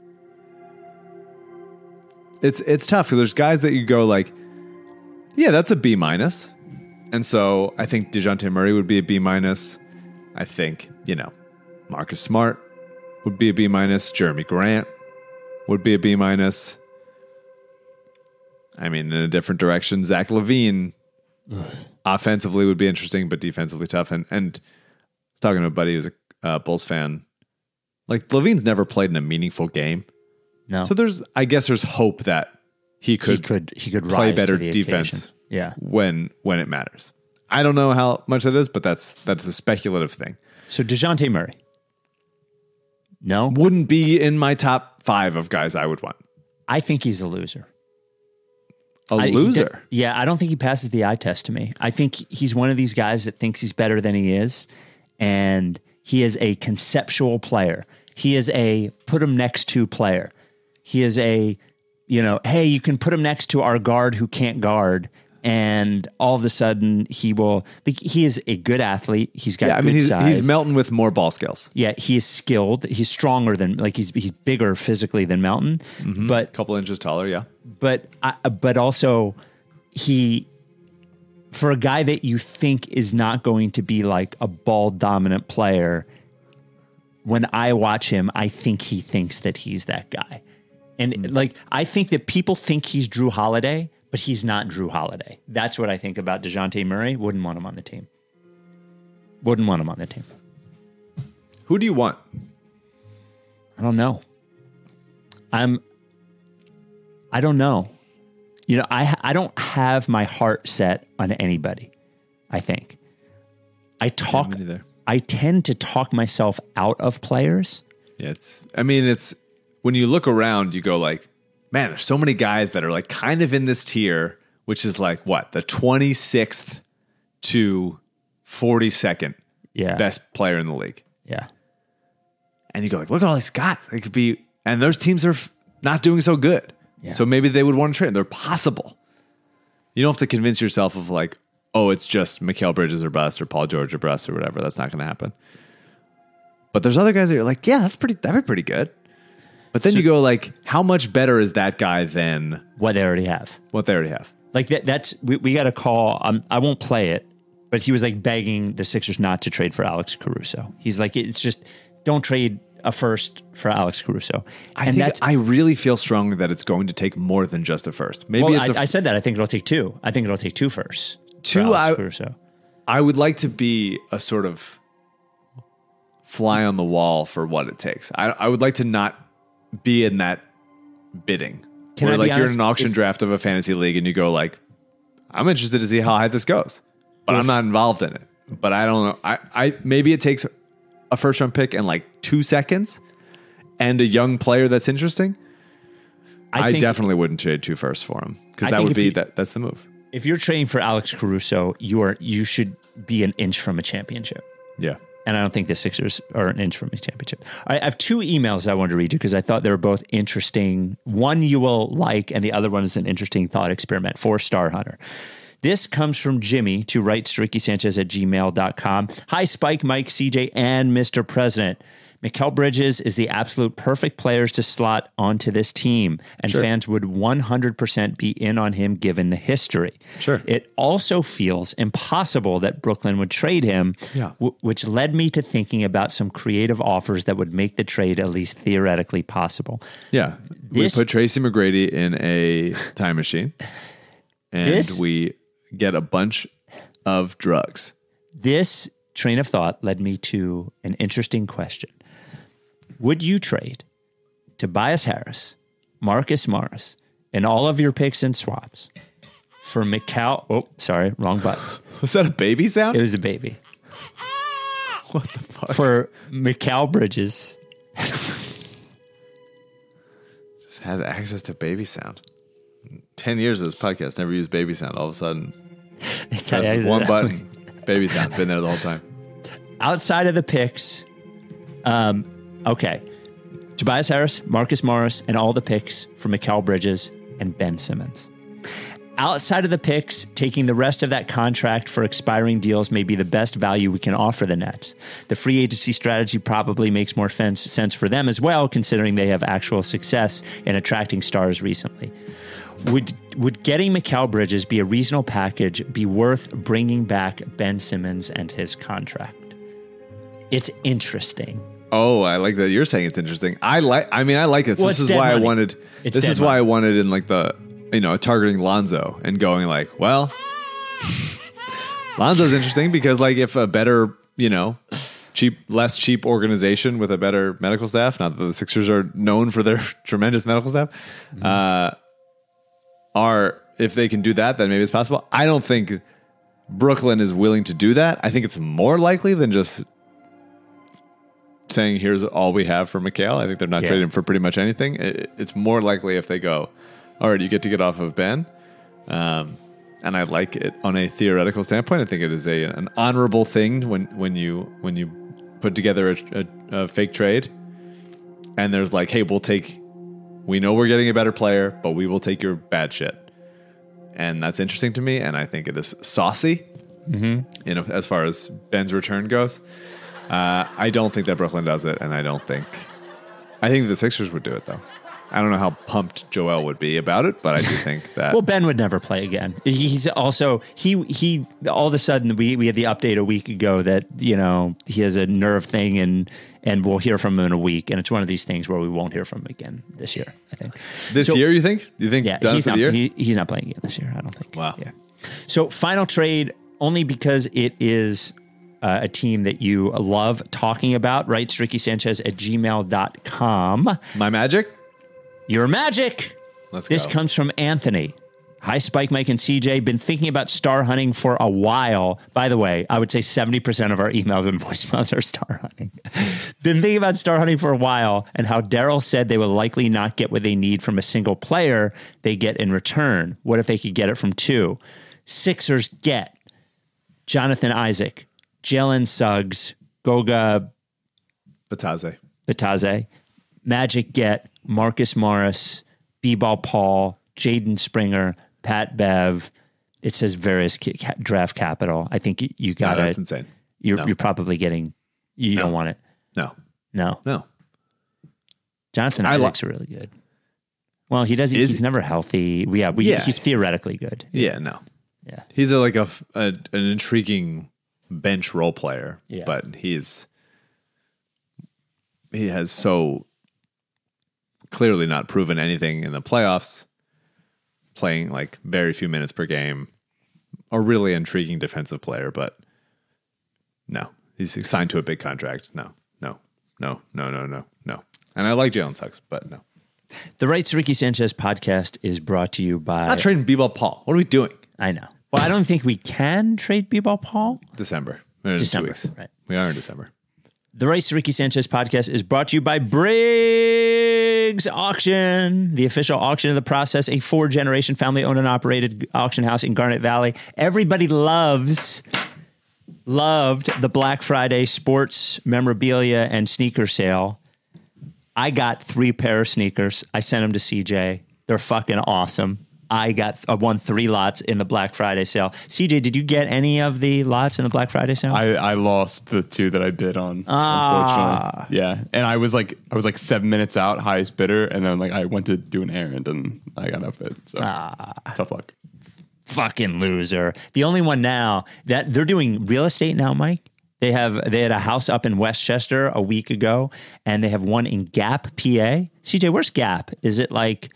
It's it's tough because there's guys that you go like, yeah, that's a B minus, and so I think Dejounte Murray would be a B minus. I think you know, Marcus Smart would be a B minus. Jerami Grant would be a B minus. I mean, in a different direction, Zach LaVine offensively would be interesting, but defensively tough. And and I was talking to a buddy who's a uh, Bulls fan. Like LaVine's never played in a meaningful game, No. so there's I guess there's hope that he could he could he could play better defense occasion. Yeah. when when it matters. I don't know how much that is, but that's that's a speculative thing. So DeJounte Murray. No, Wouldn't be in my top five of guys I would want. I think he's a loser. A I- loser. did- yeah, I don't think he passes the eye test to me. I think he's one of these guys that thinks he's better than he is, and he is a conceptual player. He is a put him next to player. He is a, you know, hey, you can put him next to our guard who can't guard, and all of a sudden he will. like, He is a good athlete. He's got yeah, I good mean he's size. he's Melton with more ball skills. Yeah, he is skilled. He's stronger than like he's he's bigger physically than melton Mm-hmm. but A couple inches taller, yeah. but I, but also he for a guy that you think is not going to be like a ball dominant player when i watch him i think he thinks that he's that guy and mm. like i think that people think he's jrue holiday but he's not jrue holiday that's what i think about dejounte murray wouldn't want him on the team wouldn't want him on the team Who do you want? I don't know. I'm. I don't know. You know, I I don't have my heart set on anybody. I think. I talk. neither. I tend to talk myself out of players. Yeah, it's. I mean, it's when you look around, you go like, man, there's so many guys that are like kind of in this tier, which is like what the 26th to 42nd Yeah. best player in the league, Yeah. and you go like, look at all these guys. They could be, and those teams are f- not doing so good. Yeah. So maybe they would want to trade. They're possible. You don't have to convince yourself of like, oh, it's just Mikal Bridges or bust or Paul George or bust or whatever. That's not going to happen. But there's other guys that are like, yeah, that's pretty. That'd be pretty good. But then you go like, how much better is that guy than What they already have. what they already have? Like that. That's we, we got a call. Um, I won't play it, but he was like begging the Sixers not to trade for Alex Caruso. He's like, it's just don't trade a first for Alex Caruso. I think I really feel strongly that it's going to take more than just a first. Maybe well, it's I a I said that. I think it'll take two. I think it'll take two firsts. Two, Alex I- Caruso. I would like to be a sort of fly on the wall for what it takes. I, I would like to not be in that bidding. Can where I like you're in an auction If- draft of a fantasy league and you go like, I'm interested to see how high this goes, but I'm not involved in it. But I don't know. I, I maybe it takes a first round pick and like two seconds and a young player that's interesting. I, think definitely wouldn't trade two firsts for him because that would be you- that. That's the move. if you're trading for Alex Caruso, you are you should be an inch from a championship. Yeah. And I don't think the Sixers are an inch from a championship. I have two emails I wanted to read you because I thought they were both interesting. One you will like, and the other one is an interesting thought experiment for Star Hunter. This comes from Jimmy to writes to Ricky Sanchez at gmail.com. Hi, Spike, Mike, CJ, and Mr. President. Mikal Bridges is the absolute perfect players to slot onto this team, and fans would 100% be in on him given the history. Sure. It also feels impossible that Brooklyn would trade him, Yeah. w- which led me to thinking about some creative offers that would make the trade at least theoretically possible. Yeah. This- we put Tracy McGrady in a time machine (laughs) and This- we get a bunch of drugs. This train of thought led me to an interesting question. Would you trade Tobias Harris, Marcus Morris, and all of your picks and swaps for Mikal? Oh, sorry, wrong button. (laughs) Was that a baby sound? It was a baby. (laughs) what the fuck? For Mikal Bridges, Just Has access to baby sound. 10 years of this podcast, never used baby sound. All of a sudden, (laughs) press one button, baby sound. Been there the whole time. outside of the picks, um, okay. Tobias Harris, Marcus Morris, and all the picks for Mikal Bridges and Ben Simmons. Outside of the picks, taking the rest of that contract for expiring deals may be the best value we can offer the Nets. The free agency strategy probably makes more sense for them as well, considering they have actual success in attracting stars recently. Would would getting Mikal Bridges be a reasonable package be worth bringing back Ben Simmons and his contract? It's interesting. Oh, I like that you're saying it's interesting. I like. I mean, I like it. Well, this is why money. I wanted. It's this is why. I wanted in like the you know targeting Lonzo and going like, well, Lonzo's interesting because like if a better you know cheap, less cheap organization with a better medical staff. Not that the Sixers are known for their (laughs) tremendous medical staff. Mm-hmm. Uh, are if they can do that, then maybe it's possible. I don't think Brooklyn is willing to do that. I think it's more likely than just saying here's all we have for Mikal. I think they're not Yeah. trading for pretty much anything. It- It's more likely if they go, all right, you get to get off of Ben. Um, and I like it on a theoretical standpoint. I think it is a an honorable thing when when you when you put together a, a, a fake trade, and there's like, hey, we'll take. We know we're getting a better player, but we will take your bad shit, and that's interesting to me. And I think it is saucy, in a, as far as Ben's return goes. Uh, I don't think that Brooklyn does it, and I don't think. I think the Sixers would do it though. I don't know how pumped Joel would be about it, but I do think (laughs) that. Well, Ben would never play again. He's also he he. All of a sudden, we we had the update a week ago that you know he has a nerve thing, and and we'll hear from him in a week. And it's one of these things where we won't hear from him again this year. I think this So- year, you think? You think Yeah, he's not. He, he's not playing again this year. I don't think. Wow. Yeah. So final trade only because it is. Uh, a team that you love talking about, writes Ricky Sanchez at gmail.com. My magic. Your magic. Let's This go. comes from Anthony. Hi, Spike, Mike, and CJ. Been thinking about star hunting for a while. By the way, I would say 70% of our emails and (laughs) voicemails are star hunting. Been thinking about star hunting for a while and how Daryl said they will likely not get what they need from a single player they get in return. What if they could get it from two? Sixers get Jonathan Isaac, Jalen Suggs, Goga Bitadze. Bitadze. Magic get Marcus Morris, B-Ball Paul, Jaden Springer, Pat Bev. It says various ca- draft capital. I think you, you No, got that's it. insane. You're, No. you're probably getting. You No. don't want it. No, No, no. Jonathan Isaac's really good. Well, he doesn't. Is he's never healthy. Yeah, we, Yeah. he's theoretically good. Yeah, no. Yeah. He's a, like a an intriguing bench role player, Yeah. but he's he has so clearly not proven anything in the playoffs. Playing like very few minutes per game, a really intriguing defensive player, but no, he's signed to a big contract. No, no, no, no, no, no, no. And I like Jalen Suggs, but no. The Rights Ricky Sanchez podcast is brought to you by. Not trading B-ball Paul. What are we doing? I know. Well, I don't think we can trade B-Ball Paul. December. We're in two December, weeks. right. We are in December. The Rights to Ricky Sanchez podcast is brought to you by Briggs Auction, the official auction of the process, a four generation family owned and operated auction house in Garnet Valley. Everybody loves, loved the Black Friday sports memorabilia and sneaker sale. I got three pair of sneakers. I sent them to CJ. They're fucking awesome. I got uh, won three lots in the Black Friday sale. CJ, did you get any of the lots in the Black Friday sale? I, I lost the two that I bid on. Ah. Unfortunately, yeah, and I was like, I was like seven minutes out, highest bidder, and then like I went to do an errand and I got outbid. So Ah. tough luck. Fucking loser. The only one now that they're doing real estate now, Mike. They have they had a house up in Westchester a week ago, and they have one in Gap, PA. CJ, where's Gap? Is it like?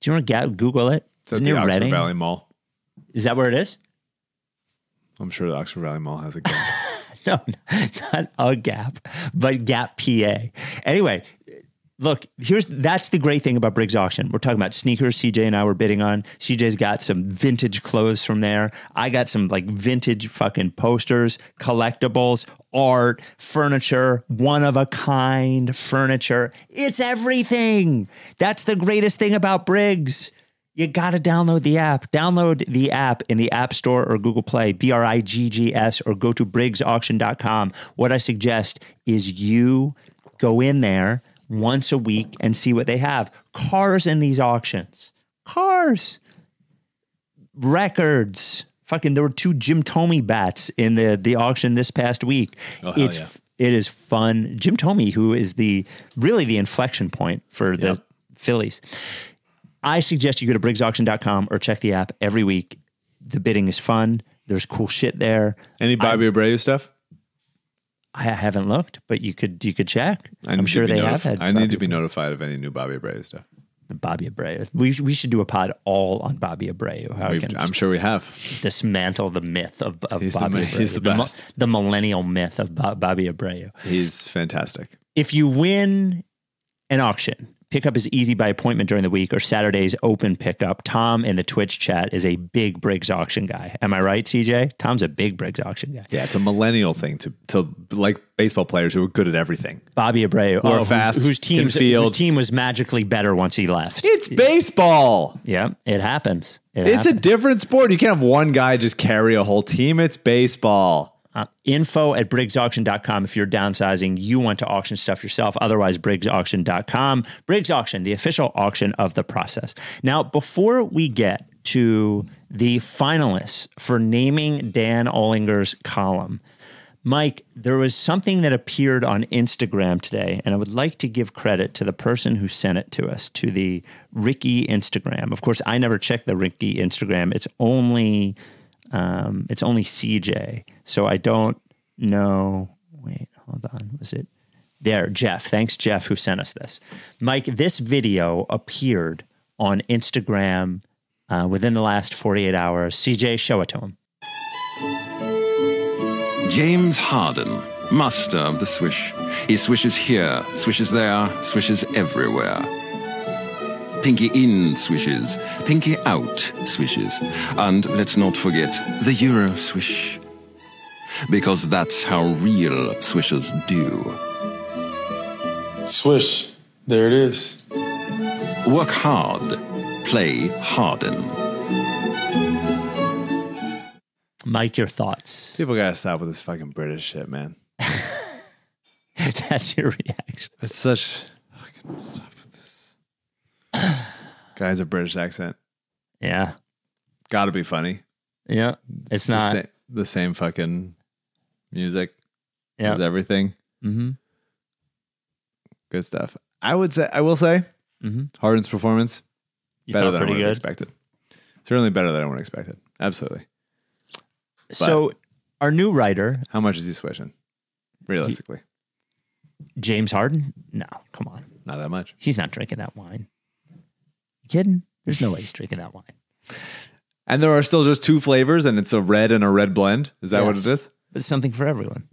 Do you want to Gap? Google it. It's at Isn't the it Oxford Reading? Valley Mall. Is that where it is? I'm sure the Oxford Valley Mall has a gap. (laughs) No, not a Gap, but Gap, PA. Anyway, look, here's that's the great thing about Briggs Auction. We're talking about sneakers. CJ and I were bidding on. CJ's got some vintage clothes from there. I got some like vintage fucking posters, collectibles, art, furniture, one of a kind furniture. It's everything. That's the greatest thing about Briggs. You got to download the app. Download the app in the App Store or Google Play, B R I G G S, or go to briggsauction.com. What I suggest is you go in there once a week and see what they have. Cars in these auctions. Cars. Records. Fucking, there were two Jim Thome bats in the, the auction this past week. Oh, it's yeah. it is fun. Jim Thome, who is the really the inflection point for the Yep. Phillies. I suggest you go to briggsauction.com or check the app every week. The bidding is fun. There's cool shit there. Any Bobby Abreu stuff? I haven't looked, but you could you could check. I I'm sure they have had. I need to be notified of any new Bobby Abreu stuff. The Bobby Abreu. We we should do a pod all on Bobby Abreu. I'm sure we have. dismantle the myth of, of He's Bobby ma- Abreu. he's the mi- best. the millennial myth of Bo- Bobby Abreu. He's fantastic. if you win an auction, pickup is easy by appointment during the week or Saturday's open pickup. Tom in the Twitch chat is a big Briggs auction guy. Am I right, CJ? Tom's a big Briggs auction guy. Yeah, it's a millennial thing to to like baseball players who are good at everything. Bobby Abreu, oh, whose- fast, whose, can teams, whose team was magically better once he left. It's baseball. yeah, it happens. It It's a different sport. You can't have one guy just carry a whole team. It's baseball. Uh, info at briggsauction.com if you're downsizing you want to auction stuff yourself. Otherwise briggsauction.com briggs auction the official auction of the process. Now before we get to the finalists for naming dan olinger's column mike there was something that appeared on instagram today and i would like to give credit to the person who sent it to us to the ricky instagram. Of course i never check the ricky instagram. It's only um, it's only CJ, so I don't know. Wait, hold on. Was it there? Jeff. Thanks, Jeff, who sent us this. Mike, this video appeared on Instagram uh, within the last 48 hours. CJ, show it to him. James Harden, master of the swish. He swishes here, swishes there, swishes everywhere. Pinky in swishes, pinky out swishes. And let's not forget the Euro swish. Because that's how real swishers do. Swish. There it is. Work hard, play Harden. Mike, your thoughts. People gotta stop with this fucking British shit, man. (laughs) That's your reaction. It's such fucking stop with this. (clears throat) Guys, a British accent. Yeah. Gotta be funny. Yeah. It's the not. sa- the same fucking music. Yeah. everything. Mm-hmm. Good stuff. I would say I will say Mm-hmm. Harden's performance You better than I pretty would have good. expected. Certainly better than I would have expected. Absolutely. So, our new writer, How much is he swishing? Realistically, James Harden, no, come on. not that much. He's not drinking that wine. You kidding? There's no way he's drinking that wine. And there are still just two flavors, and it's a red and a red blend. Is that what it is? But it's something for everyone.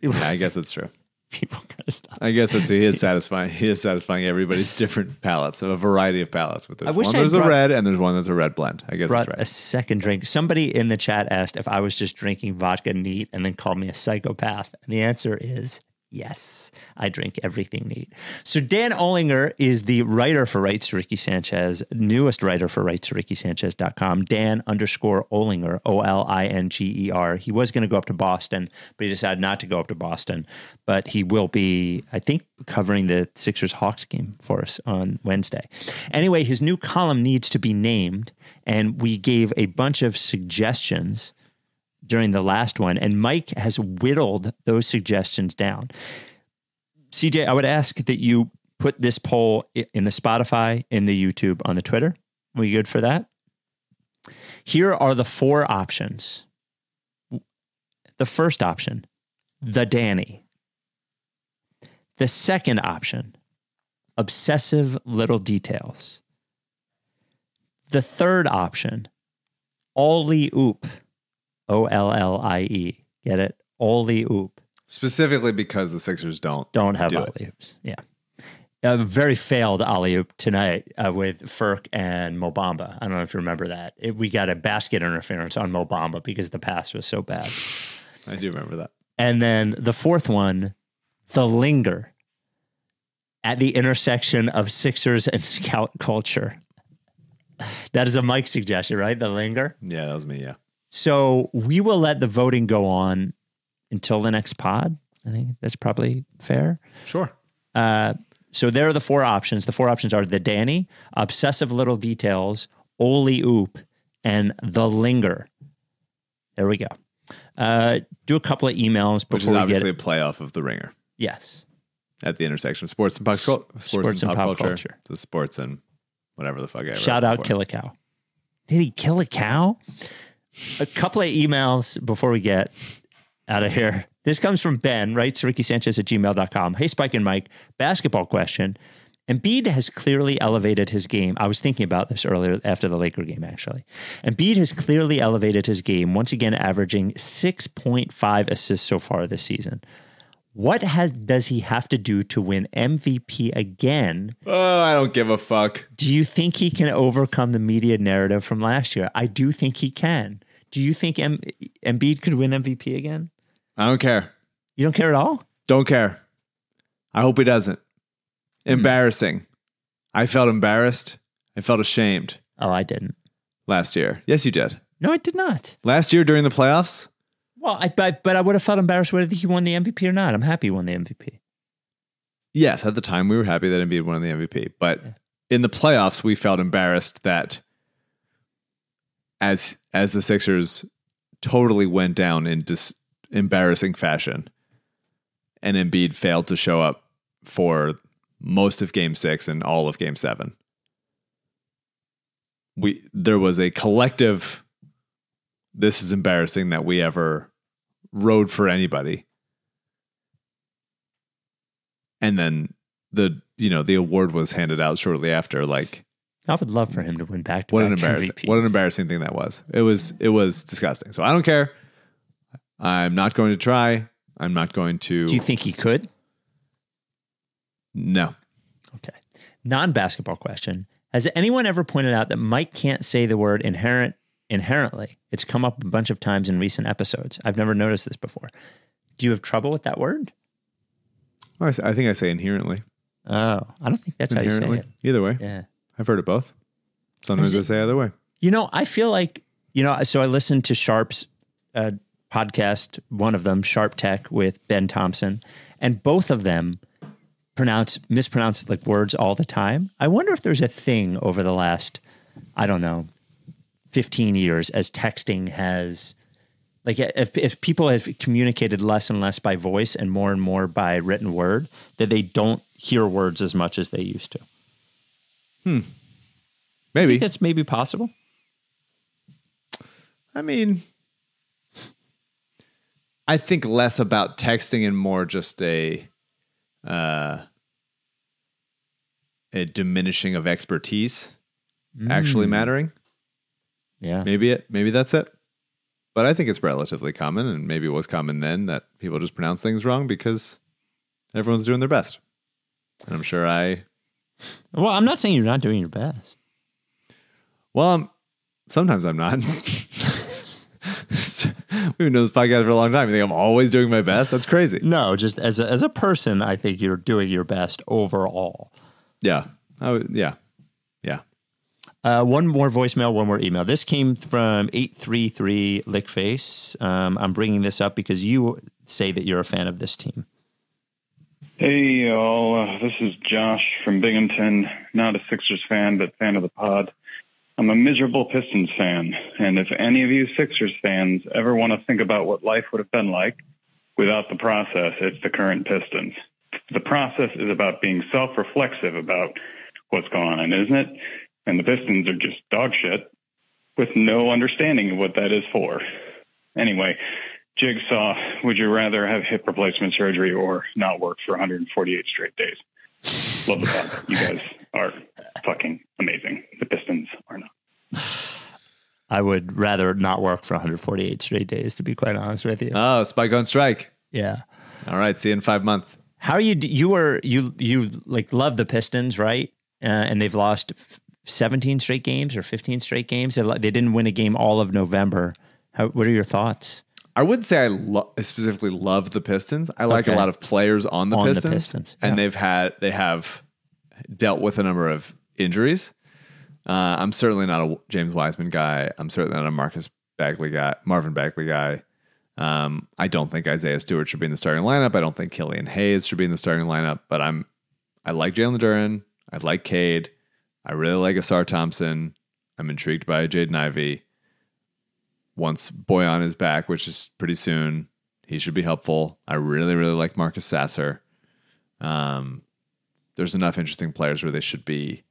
Yeah, I guess that's true. (laughs) people gotta stop. I guess that's he is (laughs) satisfying. He is satisfying everybody's different palates, a variety of palates. But I there's wish one I there's a red, and there's one that's a red blend. I guess Brought that's a second drink. Somebody in the chat asked if I was just drinking vodka neat and then called me a psychopath. And the answer is Yes, I drink everything neat. So Dan Olinger is the writer for Rights to Ricky Sanchez, newest writer for Rights to Ricky Sanchez.com. Dan underscore Olinger, O L I N G E R. He was going to go up to Boston, but he decided not to go up to Boston. But he will be, I think, covering the Sixers Hawks game for us on Wednesday. Anyway, his new column needs to be named, and we gave a bunch of suggestions during the last one, and Mike has whittled those suggestions down. CJ, I would ask that you put this poll in the Spotify, in the YouTube, on the Twitter. Are we good for that? Here are the four options. The first option, the Danny. The second option, obsessive little details. The third option, Ollie Oop. O L L I E. Get it? Ollie Oop. Specifically because the Sixers don't Don't have do alley oops. Yeah. A very failed alley oop tonight uh, with Firk and Mo Bamba. I don't know if you remember that. It, we got a basket interference on Mo Bamba because the pass was so bad. (sighs) I do remember that. And then the fourth one, the linger at the intersection of Sixers and scout culture. (sighs) That is a Mike suggestion, right? The linger. Yeah, that was me. Yeah. So we will let the voting go on until the next pod. I think that's probably fair. Sure. Uh, so there are the four options. The four options are the Danny, obsessive little details, Oli Oop, and the linger. There we go. Uh, do a couple of emails Which is before we get obviously it. a playoff of the ringer Yes. at the intersection of sports and pop, sports, sports and and pop, pop culture, culture. to sports and whatever the fuck I Shout out before. Kill a Cow. Did he kill a cow? A couple of emails before we get out of here. This comes from Ben, right? So Ricky Sanchez at gmail.com. Hey, Spike and Mike, basketball question. Embiid has clearly elevated his game. I was thinking about this earlier after the Laker game, actually. Embiid has clearly elevated his game, once again averaging 6.5 assists so far this season. What has does he have to do to win MVP again Oh, I don't give a fuck. do you think he can overcome the media narrative from last year? I do think he can. Do you think M- Embiid could win MVP again? I don't care. You don't care at all? Don't care. I hope he doesn't. Hmm. Embarrassing. I felt embarrassed. I felt ashamed Oh, I didn't. last year. Yes, you did. No, I did not. Last year during the playoffs, Well, I but, but I would have felt embarrassed whether he won the MVP or not. I'm happy he won the MVP. yes, at the time we were happy that Embiid won the MVP, but in the playoffs we felt embarrassed that as as the Sixers totally went down in dis- embarrassing fashion, and Embiid failed to show up for most of Game Six and all of Game Seven. We there was a collective. This is embarrassing that we ever rode for anybody and then the you know the award was handed out shortly after like I would love for him to win back to what an embarrassing MVPs. what an embarrassing thing that was it was it was disgusting so i don't care i'm not going to try i'm not going to Do you think he could? no Okay. Non basketball question. Has anyone ever pointed out that Mike can't say the word inherent inherently? It's come up a bunch of times in recent episodes. I've never noticed this before. Do you have trouble with that word? I think i say inherently Oh, I don't think that's how you say it. either way Yeah. I've heard it both sometimes Is i say either way You know, I feel like, you know, so I listened to Sharp's uh, podcast, one of them, Sharp Tech with Ben Thompson, and both of them pronounce, mispronounce like words all the time. I wonder if there's a thing over the last, I don't know, 15 years as texting has, like if, if people have communicated less and less by voice and more and more by written word, that they don't hear words as much as they used to. I maybe think that's maybe possible. i mean i think less about texting and more just a uh a diminishing of expertise actually mattering. Yeah. maybe it maybe that's it. But i think it's relatively common and maybe it was common then that people just pronounce things wrong because everyone's doing their best. And i'm sure i Well, I'm not saying you're not doing your best. well I'm, sometimes i'm not (laughs) We've been doing this podcast for a long time. You think I'm always doing my best? That's crazy. No, just as a, as a person, I think you're doing your best overall. Yeah. Would, yeah. Yeah. Uh, one more voicemail, one more email. This came from 833 Lickface. Um, I'm bringing this up because you say that you're a fan of this team. Hey, y'all. Uh, this is Josh from Binghamton. Not a Sixers fan, but fan of the pod. I'm a miserable Pistons fan, and if any of you Sixers fans ever want to think about what life would have been like without the process, it's the current Pistons. The process is about being self-reflexive about what's going on, isn't it? And the Pistons are just dog shit with no understanding of what that is for. Anyway, Jigsaw, would you rather have hip replacement surgery or not work for 148 straight days? Love the pod. You guys are fucking amazing. The Pistons are not. I would rather not work for 148 straight days, to be quite honest with you. Oh, Spike on strike. yeah. All right. See you in five months. How are you? You were you you like love the Pistons, right? Uh, and they've lost 17 straight games or 15 straight games. They lo- they didn't win a game all of November. How, what are your thoughts? I wouldn't say I lo- specifically love the Pistons. I like Okay. a lot of players on the On the Pistons, Pistons, and they've had they have dealt with a number of injuries. Uh, I'm certainly not a James Wiseman guy. I'm certainly not a Marcus Bagley guy, Marvin Bagley guy. Um, I don't think Isaiah Stewart should be in the starting lineup. I don't think Killian Hayes should be in the starting lineup. But I'm I like Jalen Duren. I like Cade. I really like Ausar Thompson. I'm intrigued by Jaden Ivey once Bojan is back, which is pretty soon, he should be helpful. I really, really like Marcus Sasser. Um, there's enough interesting players where they should be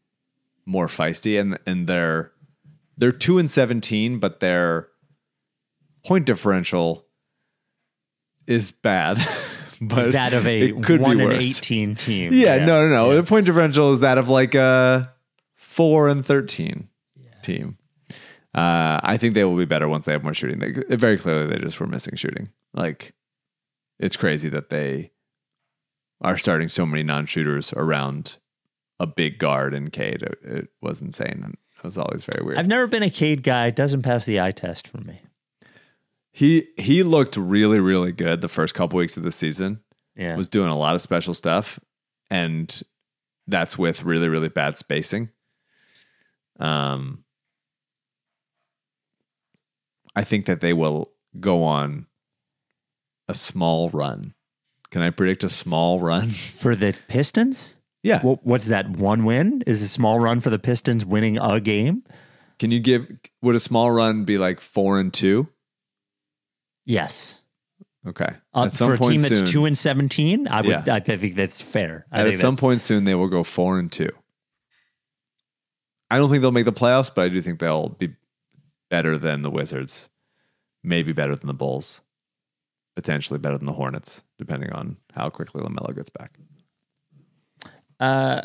more feisty, and and they're they're two and seventeen, but their point differential is bad. (laughs) but Is that of a it could one be and worse. 18 team? Yeah, no, no, no. The point differential is that of like a four and thirteen team. Uh, I think they will be better once they have more shooting. They, very clearly, they just were missing shooting. Like, it's crazy that they are starting so many non-shooters around a big guard in Cade. It, it was insane, and it was always very weird. I've never been a Cade guy. It Doesn't pass the eye test for me. He he looked really really good the first couple weeks of the season. Yeah. Was doing a lot of special stuff and that's with really really bad spacing. Um I think that they will go on a small run. Can I predict a small run? (laughs) For the Pistons? Yeah. Well, what's that? One win is a small run for the Pistons winning a game. Can you give would a small run be like 4 and 2? Yes. Okay. Uh, for a team that's soon- two and seventeen, I would. Yeah. I think that's fair. I at some point soon, they will go four and two. I don't think they'll make the playoffs, but I do think they'll be better than the Wizards, maybe better than the Bulls, potentially better than the Hornets, depending on how quickly Lamelo gets back. Uh,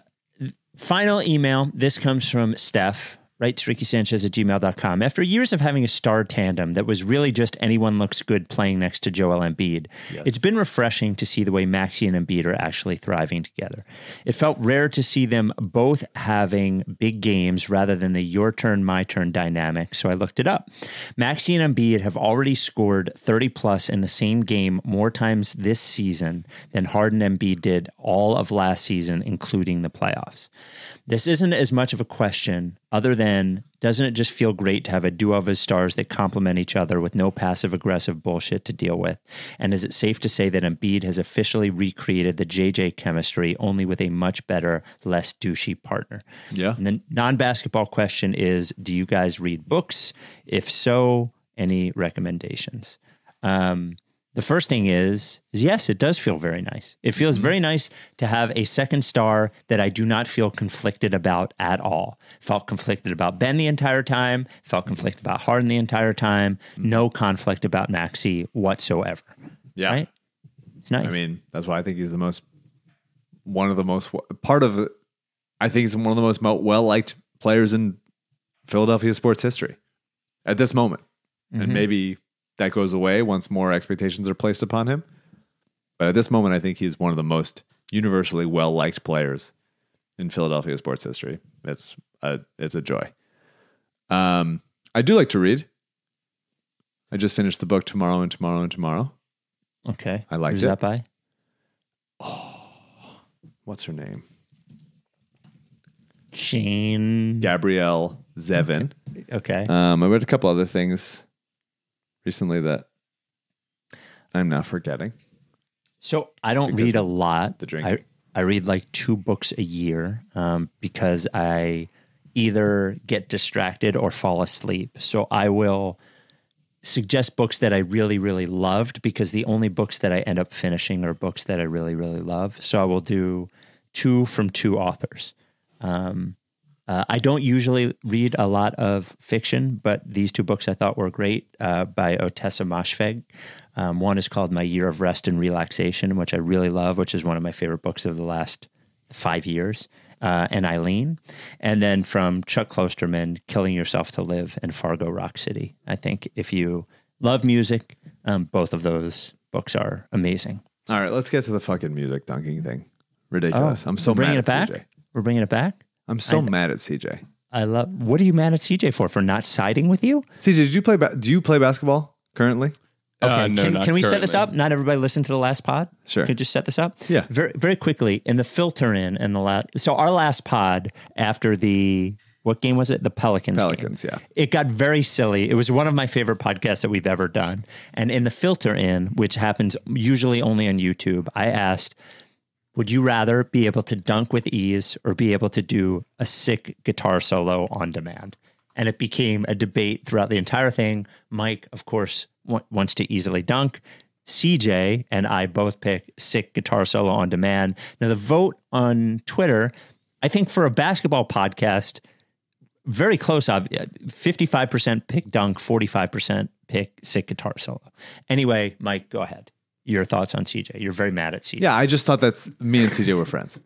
final email. This comes from Steph. Writes Ricky Sanchez at gmail.com. After years of having a star tandem that was really just anyone looks good playing next to Joel Embiid, it's been refreshing to see the way Maxey and Embiid are actually thriving together. It felt rare to see them both having big games rather than the your turn, my turn dynamic, so I looked it up. Maxey and Embiid have already scored 30 plus in the same game more times this season than Harden and Embiid did all of last season, including the playoffs. This isn't as much of a question, other than doesn't it just feel great to have a duo of his stars that complement each other with no passive aggressive bullshit to deal with? And is it safe to say that Embiid has officially recreated the JJ chemistry only with a much better, less douchey partner? Yeah. And the non basketball question is Do you guys read books? If so, any recommendations? Um, the first thing is, is yes, it does feel very nice. It feels mm-hmm. very nice to have a second star that I do not feel conflicted about at all. Felt conflicted about Ben the entire time. Felt mm-hmm. conflicted about Harden the entire time. Mm-hmm. No conflict about Maxey whatsoever. Yeah. Right? It's nice. I mean, that's why I think he's the most, one of the most, part of, I think he's one of the most well liked players in Philadelphia sports history at this moment. Mhm. And maybe that goes away once more expectations are placed upon him. But at this moment, I think he's one of the most universally well liked players in Philadelphia sports history. It's a it's a joy. Um, I do like to read. I just finished the book tomorrow and tomorrow and tomorrow. Okay. I liked Who's it. that by? What's her name? Jane. Gabrielle Zevin. Okay. Um, I read a couple other things recently that I'm now forgetting. So I don't read a lot. the drinking. I, I read like two books a year um, because I either get distracted or fall asleep. So I will suggest books that I really, really loved because the only books that I end up finishing are books that I really, really love. So I will do two from two authors. Um, uh, I don't usually read a lot of fiction, but these two books I thought were great uh, by Ottessa Moshfegh. Um, one is called My Year of Rest and Relaxation, which I really love, which is one of my favorite books of the last five years, uh, and Eileen. And then from Chuck Klosterman, Killing Yourself to Live and Fargo Rock City. I think if you love music, um, both of those books are amazing. All right, let's get to the fucking music dunking thing. Ridiculous. I'm so we're bringing mad it back. CJ. We're bringing it back. I'm so I- mad at CJ. I love. What are you mad at CJ for? For not siding with you? CJ, did you play? Ba- do you play basketball currently? Okay, Uh, no, can, not can we set this up? Not everybody listened to the last pod. Sure. Can we just set this up? Yeah. Very very quickly in the filter in and the last. So our last pod after the what game was it? The Pelicans. game. Pelicans, yeah. It got very silly. It was one of my favorite podcasts that we've ever done. And in the filter in, which happens usually only on YouTube, I asked, would you rather be able to dunk with ease or be able to do a sick guitar solo on demand? And it became a debate throughout the entire thing. Mike, of course, wa- wants to easily dunk. CJ and I both pick sick guitar solo on demand. Now, the vote on Twitter, I think for a basketball podcast, very close. Uh, ob- 55% pick dunk, 45% pick sick guitar solo. Anyway, Mike, go ahead. Your thoughts on CJ? You're very mad at CJ. Yeah, I just thought that's me and CJ were friends.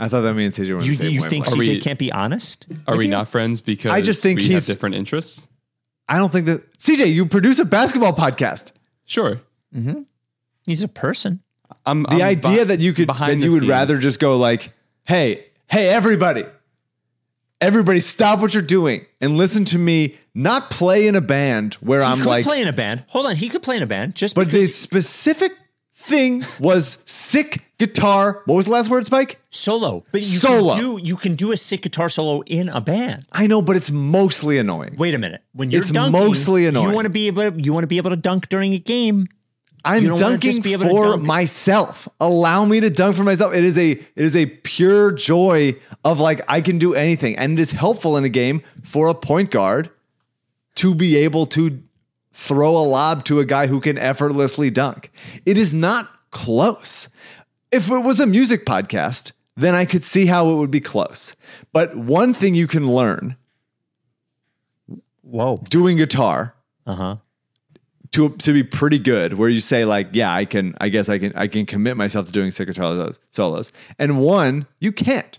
I thought that me and CJ were on You, the same you think wavelength. CJ we- can't be honest? Are we you? not friends because I just think we he's- have different interests? I don't think that CJ. You produce a basketball podcast. Sure. Mm-hmm. He's a person. I'm, The idea that you could behind that you would scenes. rather just go like, hey, hey, everybody, everybody, stop what you're doing and listen to me. Not play in a band where He I'm could like, play in a band. Hold on, he could play in a band. Just but the specific thing was sick guitar. What was the last word, Spike? solo. But you Solo. can do you can do a sick guitar solo in a band. I know, but it's mostly annoying. Wait a minute. When you're It's dunking, mostly annoying. You want to be able you want to be able to dunk during a game. I'm You don't wanna dunking for dunk. myself. Allow me to dunk for myself. It is a it is a pure joy of like I can do anything, and it is helpful in a game for a point guard to be able to throw a lob to a guy who can effortlessly dunk. It is not close. If it was a music podcast, then I could see how it would be close. But one thing you can learn Whoa. doing guitar Uh-huh. to to be pretty good where you say like yeah i can i guess i can i can commit myself to doing sick guitar solos- solos and one you can't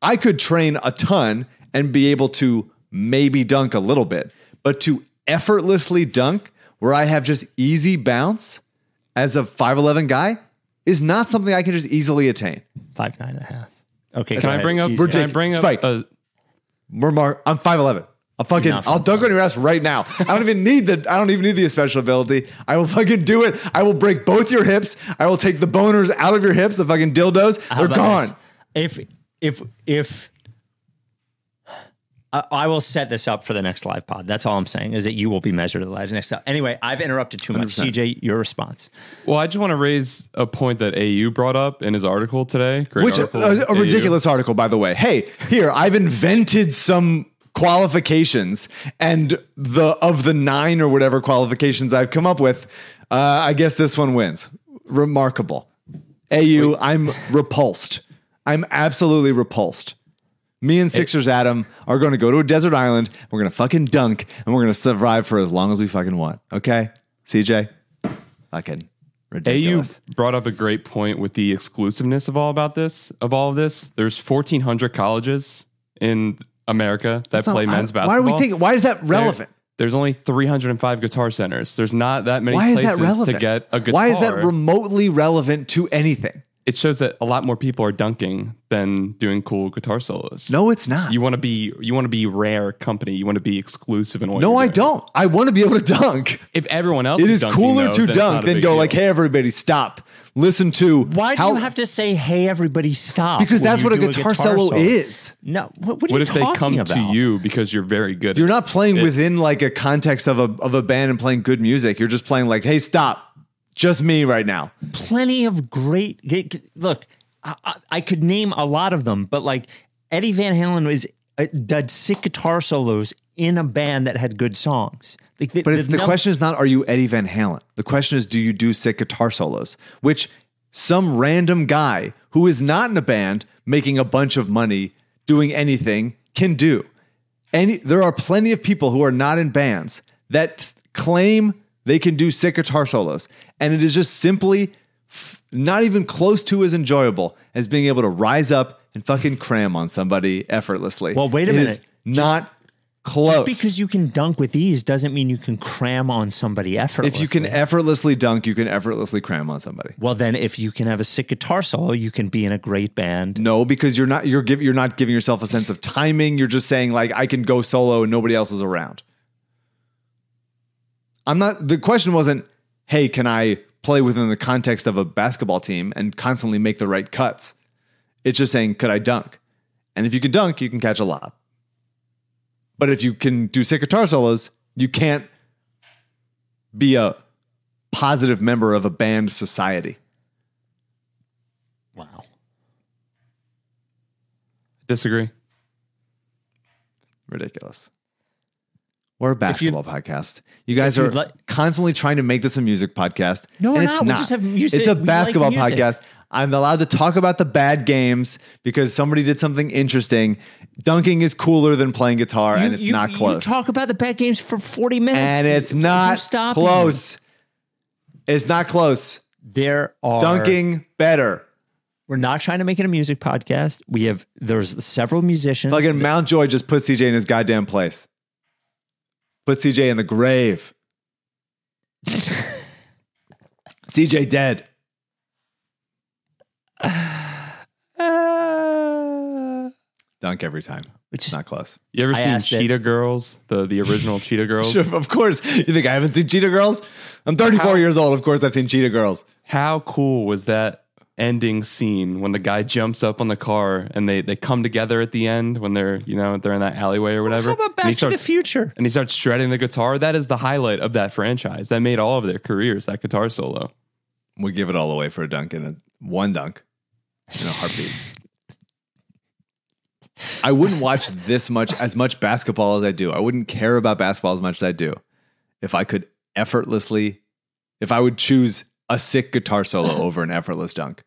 i could train a ton and be able to maybe dunk a little bit but to effortlessly dunk where i have just easy bounce as a 5'11 guy is not something i can just easily attain Five nine and a half. Okay. Can I bring up? Can I bring up? Spike. A, We're mar- i'm 5'11 I'll fucking Not I'll dunk on your ass right now. I don't even need the I don't even need the special ability. I will fucking do it. I will break both your hips. I will take the boners out of your hips, the fucking dildos. How They're gone. this? If if if I, I will set this up for the next live pod. That's all I'm saying is that you will be measured at the live next. Anyway, I've interrupted too much. 100%. CJ, your response. well, I just want to raise a point that AU brought up in his article today. Great Which article, a, a ridiculous article, by the way. Hey, here I've invented some qualifications, and the of the nine or whatever qualifications I've come up with, uh, I guess this one wins. Remarkable. Au, I'm repulsed. I'm absolutely repulsed. Me and Sixers Adam are going to go to a desert island. We're going to fucking dunk, and we're going to survive for as long as we fucking want. Okay, CJ, fucking AU ridiculous. brought up a great point with the exclusiveness of all about this of all of this. There's 1,400 colleges in America that play Not- men's Why basketball. Why are we thinking? Why is that There- relevant? There's only 305 guitar centers. There's not that many Why is places to get a guitar. Why is that remotely relevant to anything? It shows that a lot more people are dunking than doing cool guitar solos. No, it's not. You want to be you want to be rare company. You want to be exclusive in what no, you're I doing. don't. I want to be able to dunk. If everyone else It is is dunking, cooler though, to dunk than go deal. like, "Hey, everybody, stop! Listen to Why how do you have to say, "Hey, everybody, stop"? because that's what a do guitar, solo, is. No, what, what are What you if they talking come about? to you because you're very good? You're at not playing it? within like a context of a of a band and playing good music. You're just playing like, "Hey, stop! Just me right now." Plenty of great. Look, I, I, could name a lot of them, but like Eddie Van Halen was uh, did sick guitar solos in a band that had good songs. Like the, But if the num- question is not, are you Eddie Van Halen? The question is, do you do sick guitar solos? Which some random guy who is not in a band making a bunch of money doing anything can do. Any, there are plenty of people who are not in bands that claim they can do sick guitar solos. And it is just simply f- not even close to as enjoyable as being able to rise up and fucking cram on somebody effortlessly. Well, wait a It minute. not close. Just because you can dunk with ease doesn't mean you can cram on somebody effortlessly. If you can effortlessly dunk, you can effortlessly cram on somebody. well, then if you can have a sick guitar solo, you can be in a great band. No, because you're not you're giv you're not giving yourself a sense of timing. You're just saying like I can go solo and nobody else is around. I'm not the question wasn't, "Hey, can I play within the context of a basketball team and constantly make the right cuts?" It's just saying, "Could I dunk?" And if you can dunk, you can catch a lob. But if you can do sick guitar solos, you can't be a positive member of a band society. Wow. Disagree. Ridiculous. We're a basketball podcast. You guys are like- constantly trying to make this a music podcast. No, we're and it's not. We just have music. It's a We basketball music. podcast. I'm allowed to talk about the bad games because somebody did something interesting. Dunking is cooler than playing guitar, and it's you- not close. You talk about the bad games for 40 minutes. and it's not you? close. It's not close. There are Dunking better. We're not trying to make it a music podcast. We have there's several musicians. Fucking Mountjoy just put CJ in his goddamn place. Put CJ in the grave. (laughs) CJ dead. (sighs) Dunk every time. Which It's is- not close. You ever I seen asked it. Cheetah Girls? The the original (laughs) Cheetah Girls? Sure, of course. You think I haven't seen Cheetah Girls? I'm 34 How- years old. Of course, I've seen Cheetah Girls. How cool was that ending scene when the guy jumps up on the car and they they come together at the end when they're you know they're in that alleyway or whatever. How about and Back he to starts the Future? and he starts shredding the guitar. That is the highlight of that franchise. That made all of their careers. That guitar solo. We give it all away for a dunk and a one dunk in a heartbeat. I wouldn't watch this much as much basketball as I do. I wouldn't care about basketball as much as I do if I could effortlessly, if I would choose a sick guitar solo (laughs) over an effortless dunk.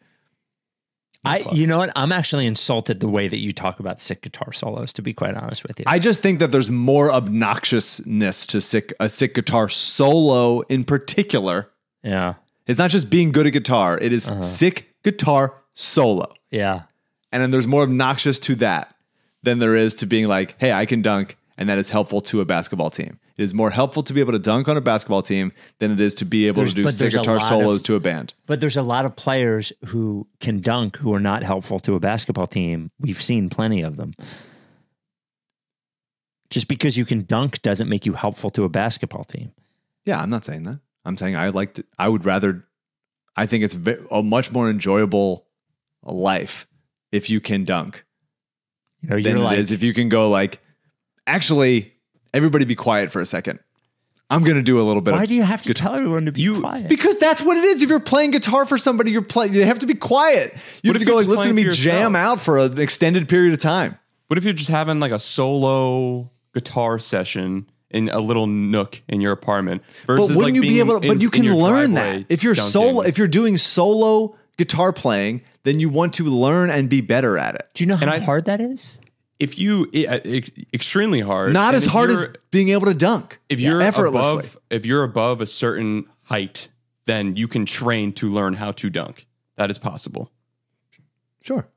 I you know what? I'm actually insulted the way that you talk about sick guitar solos, to be quite honest with you. I just think that there's more obnoxiousness to sick a sick guitar solo in particular. yeah. It's not just being good at guitar; it is Uh-huh. sick guitar solo. Yeah. And then there's more obnoxious to that than there is to being like, hey, I can dunk, and that is helpful to a basketball team. It is more helpful to be able to dunk on a basketball team than it is to be able There's- to do sick guitar solos of- to a band. But there's a lot of players who can dunk who are not helpful to a basketball team. We've seen plenty of them. Just because you can dunk doesn't make you helpful to a basketball team. Yeah, I'm not saying that. I'm saying I like to, I would rather, I think it's a much more enjoyable life if you can dunk You know, than it like, is if you can go like, actually, everybody be quiet for a second. I'm going to do a little bit why of do you have to tell everyone to be quiet? Because that's what it is. If you're playing guitar for somebody, you're playing. You have to be quiet. You What have to go you're like just listen to me jam out for an extended period of time. What if you're just having like a solo guitar session in a little nook in your apartment? Versus But wouldn't like you be able? to, in- but you can learn that if you're dunking? solo. If you're doing solo guitar playing, then you want to learn and be better at it. do you know how I- hard that is? If you it, it- uh, extremely hard, Not and as hard as being able to dunk. if you're effortlessly. above if you're above a certain height, then you can train to learn how to dunk. That is possible. sure.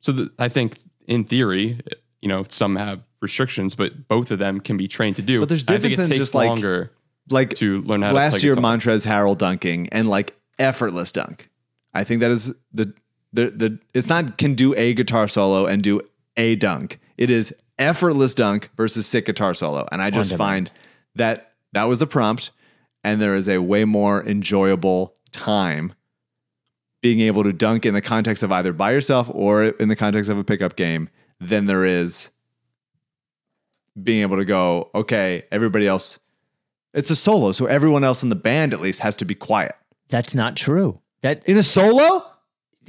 So the, I think in theory, you know, some have restrictions, but both of them can be trained to do. But there's I think difference it than just, like, longer Like to learn how to dunk. last play year, guitar. Montrezl Harrell dunking and like effortless dunk. I think that is the The the it's not can do a guitar solo and do a dunk. It is effortless dunk versus sick guitar solo. And I just find that that was the prompt and there is a way more enjoyable time being able to dunk in the context of either by yourself or in the context of a pickup game than there is being able to go, okay, everybody else, it's a solo. So everyone else in the band at least has to be quiet. That's not true. That In a solo?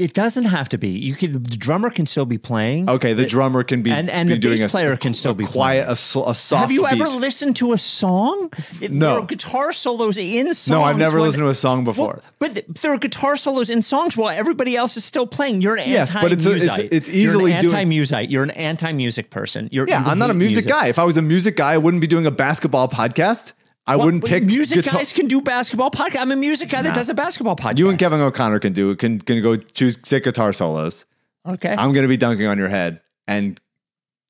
It doesn't have to be. You can the drummer can still be playing. Okay, the drummer can be and and be the doing bass a, player can still be quiet, playing. a, a soft. Have you ever listened to a song? It- No. there are guitar solos in songs. No, I've never when- listened to a song before. But there are guitar solos in songs while everybody else is still playing. You're an Yes, but it's a- it's- anti-musite. it's easily You're an doing- anti-musite. You're an anti-music person. You're, yeah, I'm not a hate music, guy. If I was a music guy, I wouldn't be doing a basketball podcast. I Well, wouldn't but pick music guitar- guys can do basketball podcast. I'm a music guy that does a basketball podcast. You and Kevin O'Connor can do can can go choose sick guitar solos. okay? I'm going to be dunking on your head and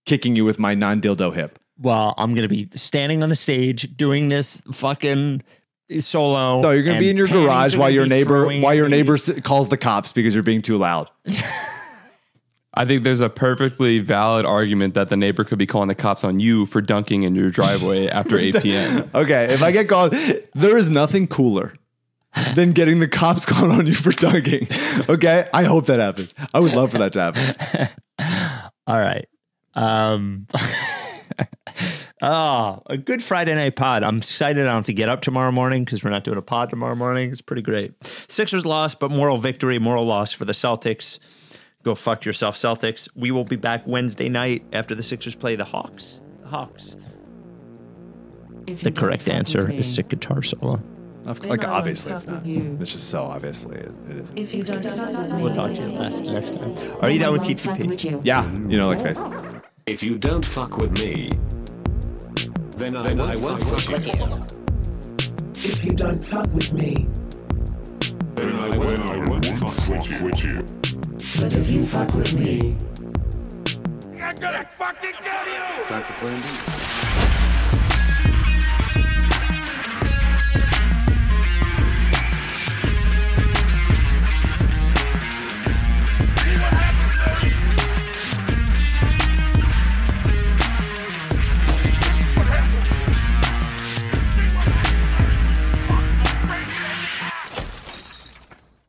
kicking you with my non dildo hip. well, I'm gonna be standing on the stage doing this fucking solo. No, you're going to be in your garage while gonna gonna your neighbor while your neighbor calls the cops because you're being too loud. (laughs) I think there's a perfectly valid argument that the neighbor could be calling the cops on you for dunking in your driveway (laughs) after 8 p.m. Okay, if I get called, there is nothing cooler than getting the cops (laughs) called on you for dunking. Okay, I hope that happens. I would love for that to happen. (laughs) All right. Um, oh, a good Friday night pod. I'm excited. I don't have to get up tomorrow morning because we're not doing a pod tomorrow morning. It's pretty great. Sixers lost, but moral victory, moral loss for the Celtics. Go fuck yourself, Celtics. We will be back Wednesday night after the Sixers play the Hawks. The Hawks. The correct answer is sick guitar solo. Of- Like obviously it's not. It's just so obviously it, it is. If you don't We'll talk to you last, next time. Are you done with TTP? Yeah, you know, like face. If you don't fuck with me, then I, then I won't fuck with you. If you don't fuck with me, Then I won't, I won't fuck with you. But if you fuck with me, I'm gonna fucking kill you! Time for plan B.